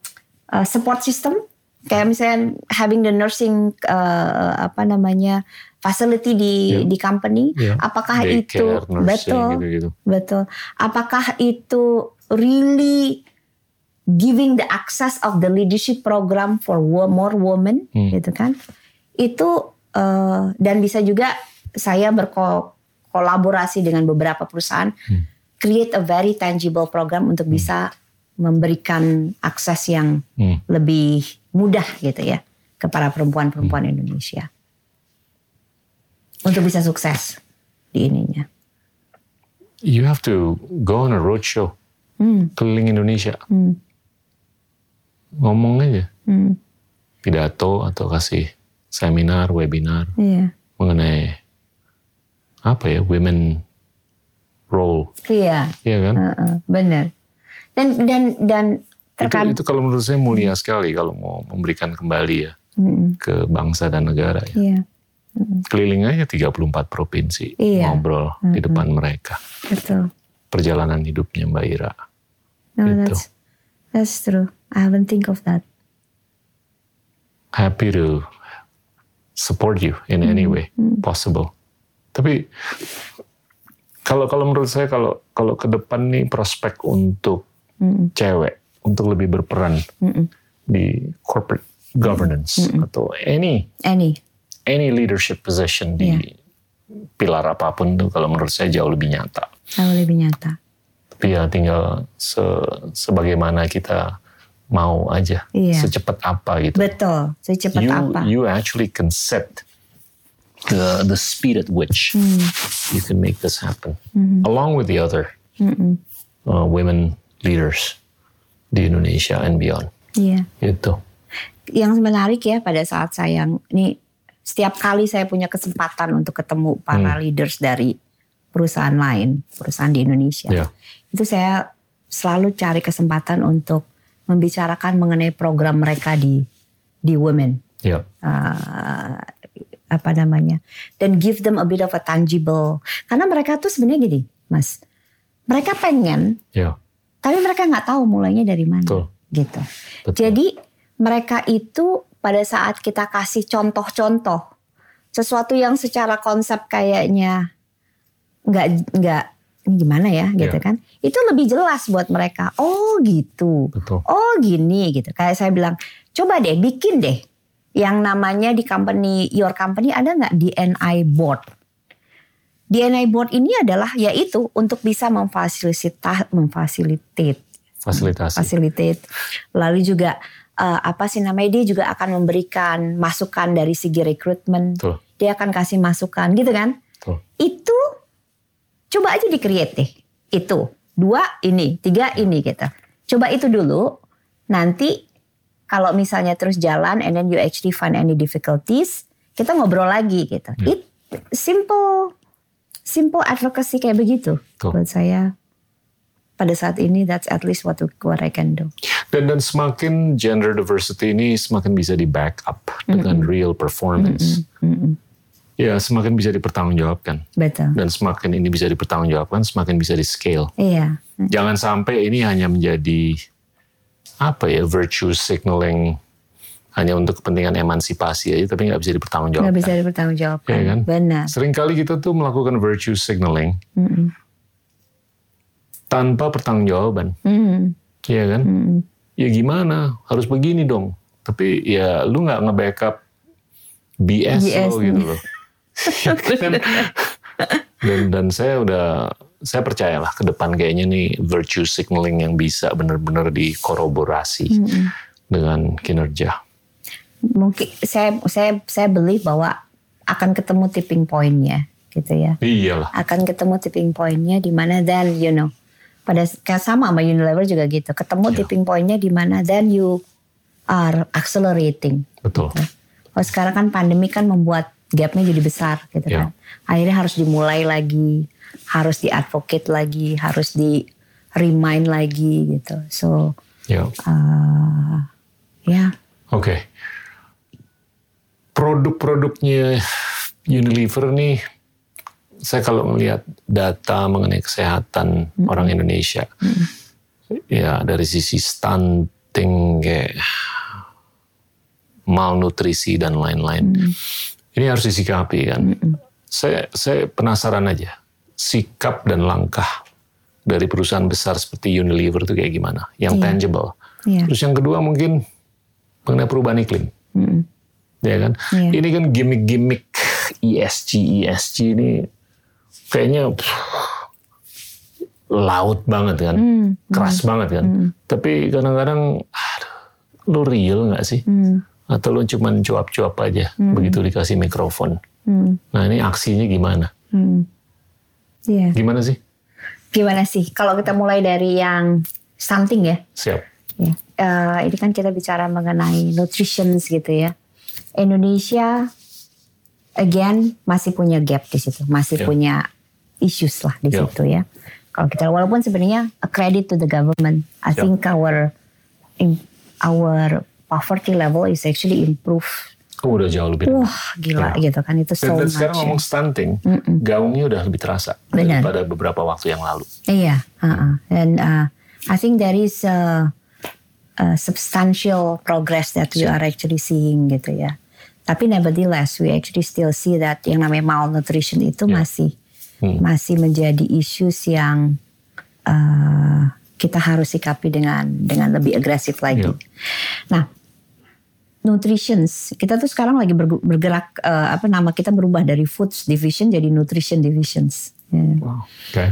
uh, support system? Kayak misalnya having the nursing uh, apa namanya facility di Ya. di company. Ya. Apakah Daycare, itu nursing, betul? gitu-gitu. Betul. Apakah itu really giving the access of the leadership program for more women, Hmm. gitu kan? Itu eh, dan bisa juga saya berkolaborasi dengan beberapa perusahaan, Hmm. create a very tangible program untuk bisa memberikan akses yang Hmm. lebih mudah gitu ya ke para perempuan-perempuan Indonesia untuk bisa sukses di ininya. You have to go on a roadshow Hmm, keliling Indonesia. hmm, Ngomong aja. hmm. Pidato atau kasih seminar, webinar Iya. mengenai apa ya, women role. Iya, Iya kan? heeh, benar. Dan dan dan Itu, terkadang itu kalau menurut saya mulia sekali kalau mau memberikan kembali ya Mm, ke bangsa dan negara ya. iya, Keliling aja 34 provinsi Iya. ngobrol di depan mereka. betul. Perjalanan hidupnya Mbak Ira. No, Gitu. that's that's true. I haven't think of that. Happy to support you in any way possible. Tapi kalau kalau menurut saya kalau kalau ke depan nih prospek untuk Mm, cewek untuk lebih berperan mm, di corporate governance atau any Any, any leadership position di Iya. pilar apa pun tuh kalau menurut saya jauh lebih nyata. jauh lebih nyata. Tapi ya tinggal se- sebagaimana kita mau aja, Iya. secepat apa gitu. Betul. Secepat you apa? you actually can set the the speed at which Hmm. you can make this happen, Mm-hmm. along with the other Mm-mm. uh, women leaders di Indonesia and beyond. Iya. Gitu. Yang menarik ya pada saat saya ini setiap kali saya punya kesempatan untuk ketemu para Hmm. leaders dari perusahaan lain, perusahaan di Indonesia. Ya. itu saya selalu cari kesempatan untuk membicarakan mengenai program mereka di di women Ya. uh, apa namanya dan give them a bit of a tangible karena mereka tuh sebenarnya gini mas mereka pengen Ya. tapi mereka nggak tahu mulainya dari mana Betul. gitu Betul. jadi mereka itu pada saat kita kasih contoh-contoh sesuatu yang secara konsep kayaknya nggak nggak ini gimana ya gitu Iya. kan itu lebih jelas buat mereka oh gitu Betul. oh gini gitu kayak saya bilang coba deh bikin deh yang namanya di company your company ada nggak DNI board DNI board ini adalah yaitu untuk bisa memfasilitasi memfasilitate Fasilitasi. facilitate. Lalu juga eh, apa sih namanya dia juga akan memberikan masukan dari segi rekrutmen. Dia akan kasih masukan gitu kan. Betul. Itu coba aja di create deh. Itu dua ini, tiga ini gitu. Coba itu dulu. Nanti kalau misalnya terus jalan and then you actually find any difficulties, kita ngobrol lagi gitu. Ya. It simple simple advocacy kayak begitu. Betul. Buat saya pada saat ini that's at least what what I can do. Dan dan semakin gender diversity ini semakin bisa di backup dengan real performance. Mm-mm. ya semakin bisa dipertanggungjawabkan. Betul. Dan semakin ini bisa dipertanggungjawabkan, semakin bisa di scale. Iya. Jangan sampai ini hanya menjadi apa ya virtue signaling hanya untuk kepentingan emansipasi aja, tapi nggak bisa dipertanggungjawabkan. Nggak bisa dipertanggungjawabkan. Iya kan? Benar. Seringkali kita tuh melakukan virtue signaling Mm-mm. Tanpa pertanggungjawaban, Mm-mm. Iya kan? Mm-mm. Ya gimana? Harus begini dong. Tapi ya lu nggak nge-backup BS, BS lo gitu loh. Ya kan? dan dan saya udah saya percayalah ke depan kayaknya nih virtue signaling yang bisa benar-benar dikoroborasi Mm-mm. dengan kinerja. Mungkin saya saya saya beli bahwa akan ketemu tipping point-nya gitu ya. Iyalah. Akan ketemu tipping point-nya di mana dan you know pada kayak sama sama Unilever juga gitu. Ketemu Ya. tipping point-nya di mana then you are accelerating. Betul. Kalau sekarang kan pandemi kan membuat gapnya jadi besar gitu Ya. kan. Akhirnya harus dimulai lagi, harus di advocate lagi, harus di remind lagi gitu. So Ya. uh, ya Oke. Produk-produknya Unilever nih, saya kalau melihat data mengenai kesehatan orang Indonesia, ya dari sisi stunting kayak malnutrisi dan lain-lain, ini harus disikapi kan. Saya saya penasaran aja sikap dan langkah dari perusahaan besar seperti Unilever itu kayak gimana, yang Iya. tangible. Iya. Terus yang kedua mungkin mengenai perubahan iklim. Mm-mm. Ya kan? Iya. Ini kan gimmick-gimmick ESG, ESG ini kayaknya pff, laut banget kan. Mm, Keras banget kan. Tapi kadang-kadang aduh, lu real nggak sih? mm, Atau lu cuman cuap-cuap aja begitu dikasih mikrofon. mm, Nah ini aksinya gimana? mm. Iya. Gimana sih? Gimana sih kalau kita mulai dari yang something ya? Siap. Ya. Eh, ini kan kita bicara mengenai nutrition gitu ya. Indonesia again masih punya gap di situ, masih Ya. punya issues lah di Ya. situ ya. Kalau kita walaupun sebenarnya a credit to the government, I Ya. think our our poverty level is actually improve. Oh, udah jauh lebih. Wah gila gitu kan itu so dan, much. sekarang ya. ngomong stunting, gaungnya udah lebih terasa Benar. daripada beberapa waktu yang lalu. Iya, uh-uh. and uh, I think there is a, a substantial progress that we are actually seeing gitu ya. Tapi nevertheless, we actually still see that yang namanya malnutrition itu Ya. masih Hmm. masih menjadi issues yang uh, kita harus sikapi dengan dengan lebih agresif lagi. Ya. Nah, nutritions kita tuh sekarang lagi bergerak uh, apa nama kita berubah dari foods division jadi nutrition divisions. Ya. Wow. Oke.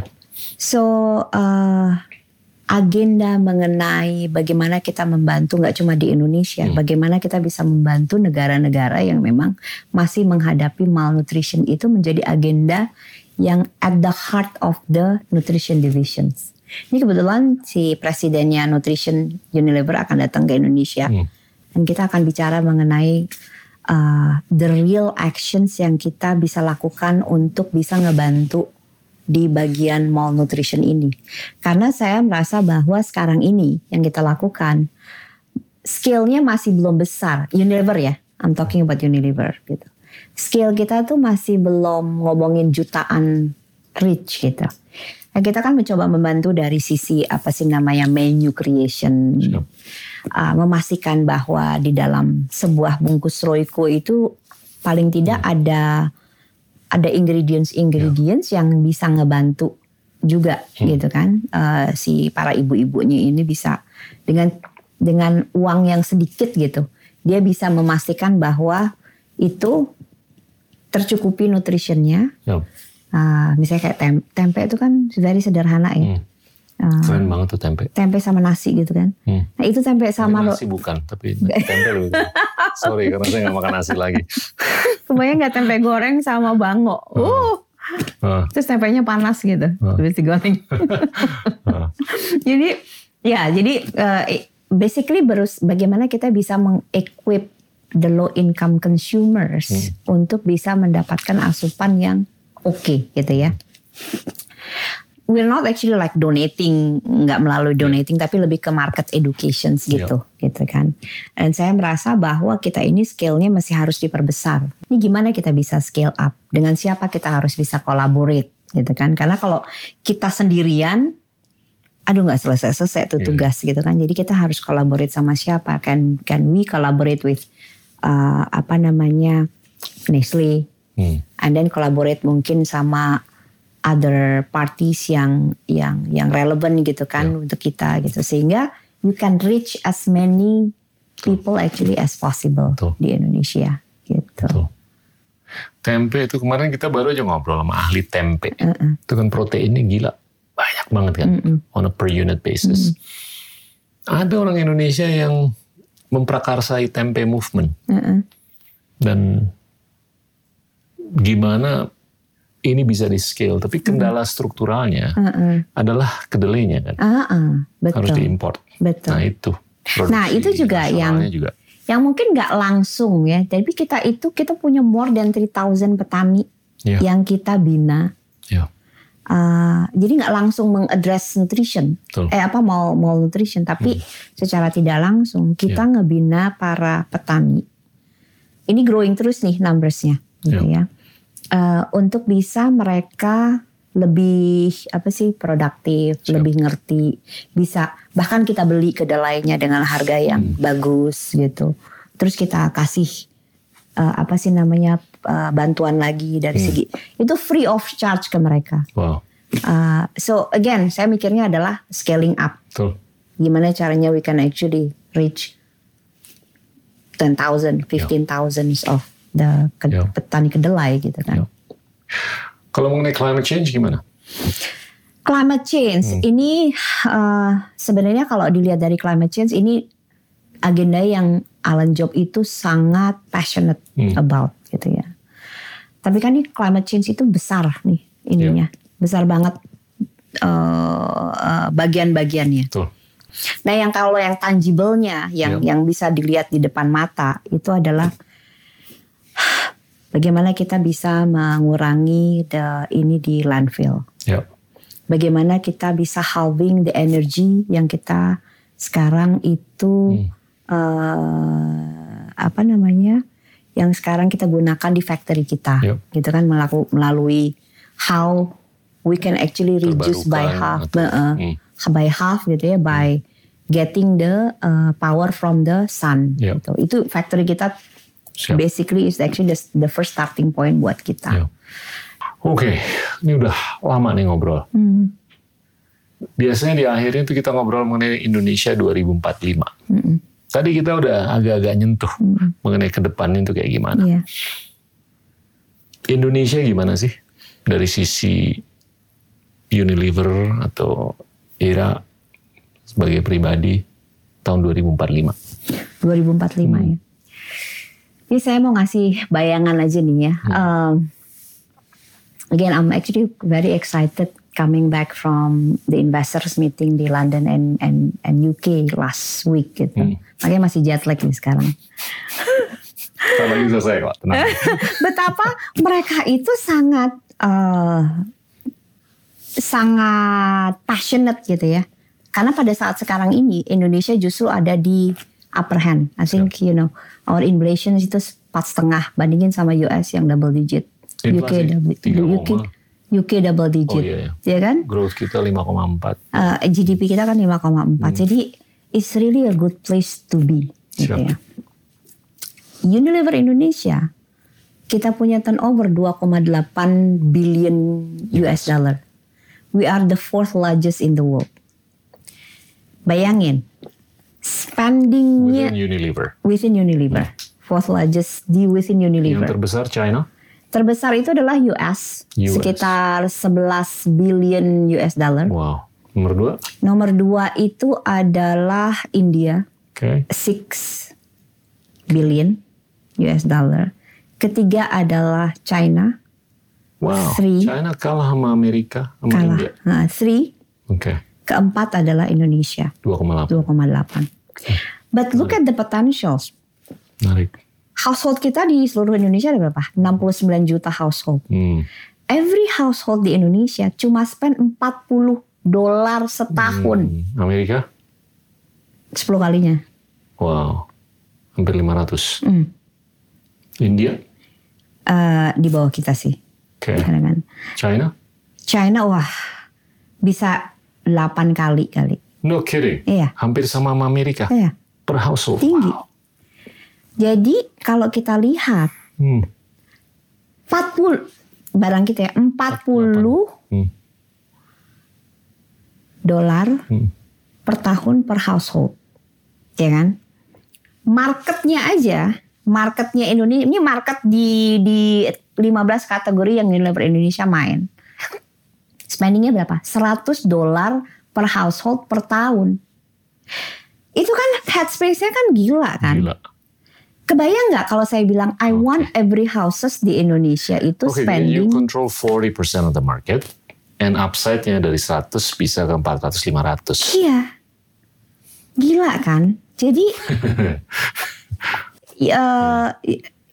So uh, agenda mengenai bagaimana kita membantu nggak cuma di Indonesia, bagaimana kita bisa membantu negara-negara yang memang masih menghadapi malnutrition itu menjadi agenda yang at the heart of the nutrition divisions. Ini kebetulan si presidennya nutrition Unilever akan datang ke Indonesia Hmm. dan kita akan bicara mengenai uh, the real actions yang kita bisa lakukan untuk bisa ngebantu di bagian malnutrition ini. Karena saya merasa bahwa sekarang ini yang kita lakukan skillnya masih belum besar. Unilever ya, I'm talking about Unilever gitu. Skill kita tuh masih belum ngomongin jutaan reach gitu. Nah, kita kan mencoba membantu dari sisi apa sih namanya menu creation, Siap. uh, memastikan bahwa di dalam sebuah bungkus roiko itu paling tidak ada ada ingredients ingredients yang bisa ngebantu juga gitu kan. Uh, si para ibu-ibunya ini bisa dengan dengan uang yang sedikit gitu dia bisa memastikan bahwa itu tercukupi nutritionnya Siap. Uh, misalnya kayak tem- tempe itu kan very sederhana ya Hmm. Uh, Keren banget tuh tempe. tempe sama nasi gitu kan Hmm. nah itu tempe sama lo nasi bukan, tapi tempe lebih. Sorry karena saya nggak makan nasi lagi. kebayang nggak tempe goreng sama bango uh Ah, terus tempenya panas gitu habis digoreng ah. jadi ya jadi eh, basically berus bagaimana kita bisa mengequip the low income consumers untuk bisa mendapatkan asupan yang oke gitu ya. We're not actually like donating nggak melalui donating tapi lebih ke market education gitu gitu kan. Dan saya merasa bahwa kita ini scale-nya masih harus diperbesar. Ini gimana kita bisa scale up? Dengan siapa kita harus bisa collaborate gitu kan? Karena kalau kita sendirian aduh nggak selesai selesai tuh tugas gitu kan? Jadi kita harus collaborate sama siapa? Can can we collaborate with uh, apa namanya Nestle Hmm. and then collaborate mungkin sama other parties yang yang yang relevan gitu kan untuk kita gitu sehingga you can reach as many people actually as possible Betul. di Indonesia gitu. Tuh. Tempe itu kemarin kita baru aja ngobrol sama ahli tempe. Uh-uh. Itu kan proteinnya gila. Banyak banget kan. On a per unit basis. Ada orang Indonesia yang memprakarsai tempe movement. Uh-uh. Dan gimana ini bisa di scale. Tapi kendala strukturalnya Uh-uh. adalah kedelainya kan. Uh-uh. Harus Betul. diimport. Betul. Nah itu. Nah, itu juga yang- juga. Yang mungkin nggak langsung ya, tapi kita itu kita punya more than 3000 petani Ya. yang kita bina. Ya, Uh, jadi nggak langsung mengaddress nutrition, betul. eh apa mal malnutrition, tapi secara tidak langsung kita ngebina para petani. Ini growing terus nih numbersnya, gitu ya. Eh, untuk bisa mereka lebih apa sih produktif, Siap. lebih ngerti, bisa bahkan kita beli kedelainya dengan harga yang bagus gitu. Terus kita kasih eh, apa sih namanya eh, bantuan lagi dari segi itu free of charge ke mereka. Wow, Uh, so again, saya mikirnya adalah scaling up. betul. Gimana caranya we can actually reach 10,000, 15,000 of the ke- Ya. petani kedelai gitu kan. Ya. Kalau mengenai climate change gimana? Climate change ini uh, sebenarnya kalau dilihat dari climate change ini agenda yang Alan Job itu sangat passionate Hmm. about gitu ya. Tapi kan ini climate change itu besar nih ininya, besar banget uh, uh, bagian-bagiannya. Betul. Nah, yang kalau yang tangible-nya, yang Iya. yang bisa dilihat di depan mata itu adalah bagaimana kita bisa mengurangi the, ini di landfill. Ya, Bagaimana kita bisa halving the energy yang kita sekarang itu eh, apa namanya? Yang sekarang kita gunakan di factory kita, Iya. gitu kan melaku- melalui how we can actually reduce by half, atau- eh, Hmm. by half gitu ya, by getting the uh, power from the sun. Iya. Gitu. Itu factory kita siap. basically is actually the, the first starting point buat kita. Ya. Oke, ini udah lama nih ngobrol. Hmm. Biasanya di akhirnya itu kita ngobrol mengenai Indonesia 2045. Mm-mm. Tadi kita udah agak-agak nyentuh Hmm. mengenai ke depannya itu kayak gimana. Iya. Indonesia gimana sih dari sisi Unilever atau Era sebagai pribadi tahun 2045? 2045 Hmm. ya. Ini saya mau ngasih bayangan aja nih ya. Hmm. Um, again, I'm actually very excited coming back from the investors meeting di London and and and UK last week gitu. Hmm. Makanya masih jet lag nih sekarang. Lagi selesai kok, tenang. Betapa mereka itu sangat eh, sangat passionate gitu ya. Karena pada saat sekarang ini Indonesia justru ada di upper hand. I think you know our inflation itu empat setengah bandingin sama US yang double digit. UK Inflasi double, tiga UK. UK double digit, Oh, iya, iya. ya kan? Growth kita 5,4. Uh, GDP kita kan 5,4. Jadi it's really a good place to be. Gitu ya. Unilever Indonesia kita punya turnover 2,8 billion US dollar. We are the fourth largest in the world. Bayangin, spendingnya Within Unilever. within Unilever, fourth largest di within Yang Unilever. terbesar China. Terbesar itu adalah US, US. sekitar 11 billion US dollar. Wow. Nomor dua. Nomor dua itu adalah India, Oke. 6 billion US dollar. Ketiga adalah China, Wow. Three. China kalah sama Amerika, sama kalah. India. Nah, three. Oke. Keempat adalah Indonesia, 2,8. 2,8. But look at the potentials. Menarik. Household kita di seluruh Indonesia ada berapa? 69 juta household. Hmm. every household di Indonesia cuma spend 40 dolar setahun. Hmm, Amerika? 10 kalinya. Wow. Hampir 500. Hmm. India? Eh, di bawah kita sih. Oke. Kadang-kadang. China? China wah bisa 8 kali kali. No kidding. Iya. Hampir sama sama Amerika. Iya, Per household. tinggi. Wow. Jadi kalau kita lihat Hmm. 40 barang kita ya 40 Hmm. dolar Hmm. per tahun per household. Ya kan? Marketnya aja, marketnya Indonesia, ini market di di 15 kategori yang Unilever Indonesia main. Spendingnya berapa? 100 dolar per household per tahun. Itu kan headspace-nya kan gila kan? Gila. Kebayang nggak kalau saya bilang I want every houses di Indonesia itu Oke, jadi you spending control 40% of the market and upside-nya dari 100 bisa ke 400 500. Iya. Gila kan? Jadi eh,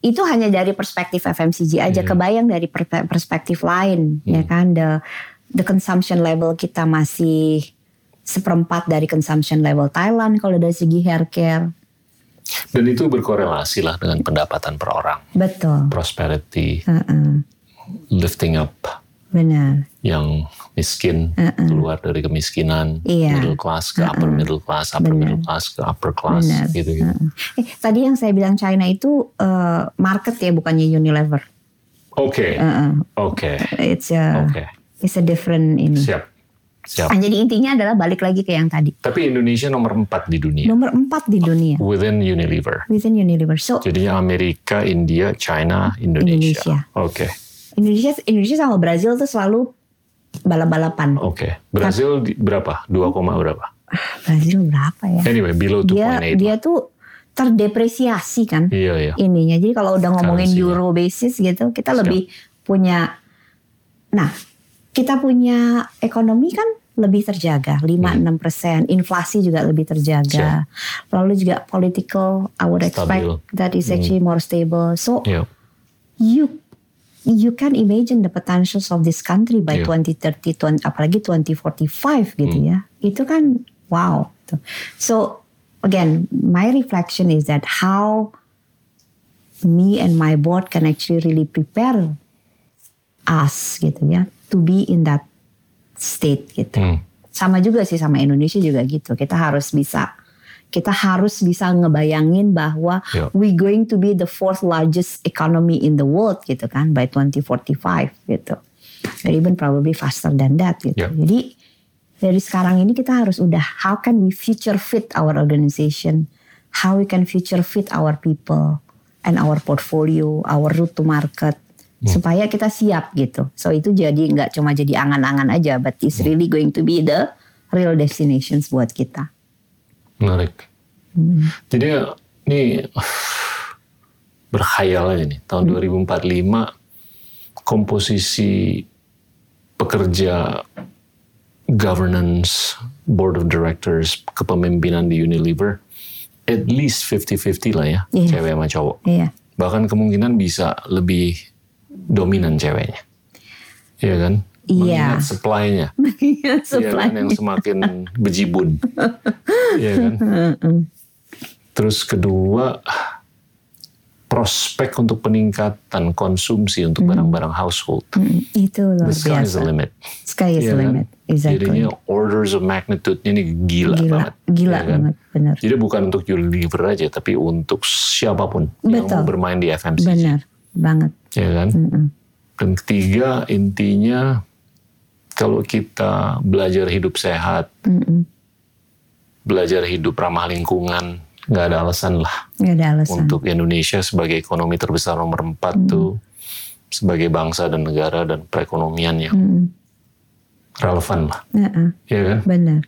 itu hanya dari perspektif FMCG aja. Iya. Kebayang dari per- perspektif lain, ya Hmm. kan? The the consumption level kita masih seperempat dari consumption level Thailand kalau dari segi hair care. Dan itu berkorelasi lah dengan pendapatan per orang. Betul. Prosperity, Heeh. lifting up Benar. yang miskin keluar dari kemiskinan, Iya. middle class ke upper middle class, upper middle class ke upper class Benar. gitu gitu. Eh, tadi yang saya bilang China itu eh, market ya bukannya Unilever. Oke, Heeh. oke, It's a oke. it's a different ini. Siap. Siap. Nah, jadi intinya adalah balik lagi ke yang tadi. Tapi Indonesia nomor 4 di dunia Nomor empat di dunia within Unilever. within Unilever. So Jadinya Amerika, India, China, Indonesia. Indonesia. Oke, Indonesia Indonesia sama Brazil tuh selalu balap-balapan. oke. Brazil di- berapa? 2, koma berapa? Brazil berapa ya? Anyway, below Dia 2.8. dia tuh terdepresiasi kan Iya, iya. ininya. Jadi kalau udah ngomongin Currency-nya. euro basis gitu, kita lebih punya nah, kita punya ekonomi kan lebih terjaga, 5-6 persen, inflasi juga lebih terjaga. Lalu juga political, I would expect Stabil. that is actually more stable. So Iya. you you can imagine the potentials of this country by Iya. 2030 20, apalagi 2045 gitu Hmm. ya itu kan wow so again my reflection is that how me and my board can actually really prepare us gitu ya to be in that state gitu Hmm. sama juga sih sama Indonesia juga gitu kita harus bisa kita harus bisa ngebayangin bahwa Ya. we going to be the fourth largest economy in the world gitu kan by 2045 gitu. Or even probably faster than that gitu. Ya. Jadi dari sekarang ini kita harus udah how can we future fit our organization, how we can future fit our people and our portfolio, our route to market supaya kita siap gitu. So itu jadi nggak cuma jadi angan-angan aja, but it's really going to be the real destinations buat kita. Menarik. Hmm. Jadi ini berkhayal aja nih. Tahun Hmm. 2045 komposisi pekerja governance, board of directors, kepemimpinan di Unilever at least 50-50 lah ya, Iya. cewek sama cowok. Iya. Bahkan kemungkinan bisa lebih dominan ceweknya. Iya kan? Iya. Mengingat supply-nya. Iya, Iya kan yang semakin bejibun. Iya kan? Terus kedua prospek untuk peningkatan konsumsi untuk barang-barang household. Mm, itu luar The sky is biasa. the limit. Sky is Iya the kan? limit. Exactly. Jadinya orders of magnitude-nya ini gila, gila, banget. gila Iya kan? banget, benar. Jadi bukan untuk Unilever aja, tapi untuk siapa pun yang Betul. mau bermain di FMCG. Benar, banget. Ya kan? Mm-mm. Dan ketiga intinya kalau kita belajar hidup sehat, Mm-mm. belajar hidup ramah lingkungan, nggak ada alasan lah Nggak ada alasan. untuk Indonesia sebagai ekonomi terbesar nomor empat tuh sebagai bangsa dan negara dan perekonomian yang Mm-mm. relevan lah, Heeh, ya kan? benar.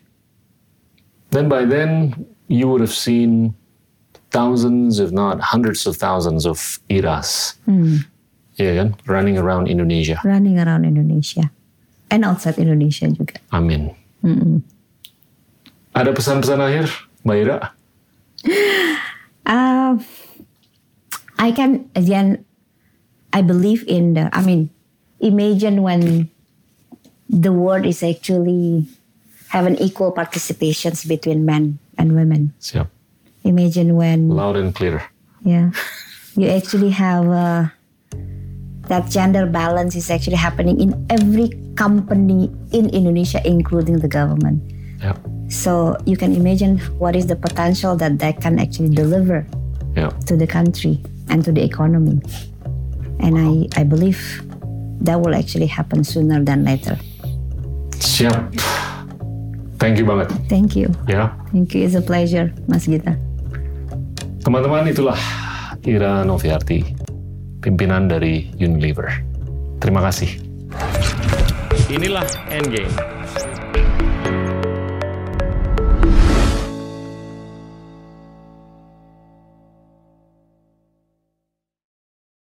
Then by then you would have seen thousands, if not hundreds of thousands of iras, Hmm. Kan, running around Indonesia. Running around Indonesia and outside Indonesia juga. Amin. Mm-mm. Ada pesan-pesan akhir, Mbak Ira? Uh, I can again, I believe in the. I mean, imagine when the world is actually having equal participations between men and women. Siap. Imagine when Loud and clear. yeah, you actually have uh, that gender balance is actually happening in every company in Indonesia, including the government. Yap. So you can imagine what is the potential that that can actually deliver Yap. to the country and to the economy. And I, I believe that will actually happen sooner than later. Siap. Thank you banget. Thank you. Ya. Thank you. It's a pleasure, Mas Gita. Teman-teman itulah Ira Noviarti, pimpinan dari Unilever. Terima kasih. Inilah Endgame.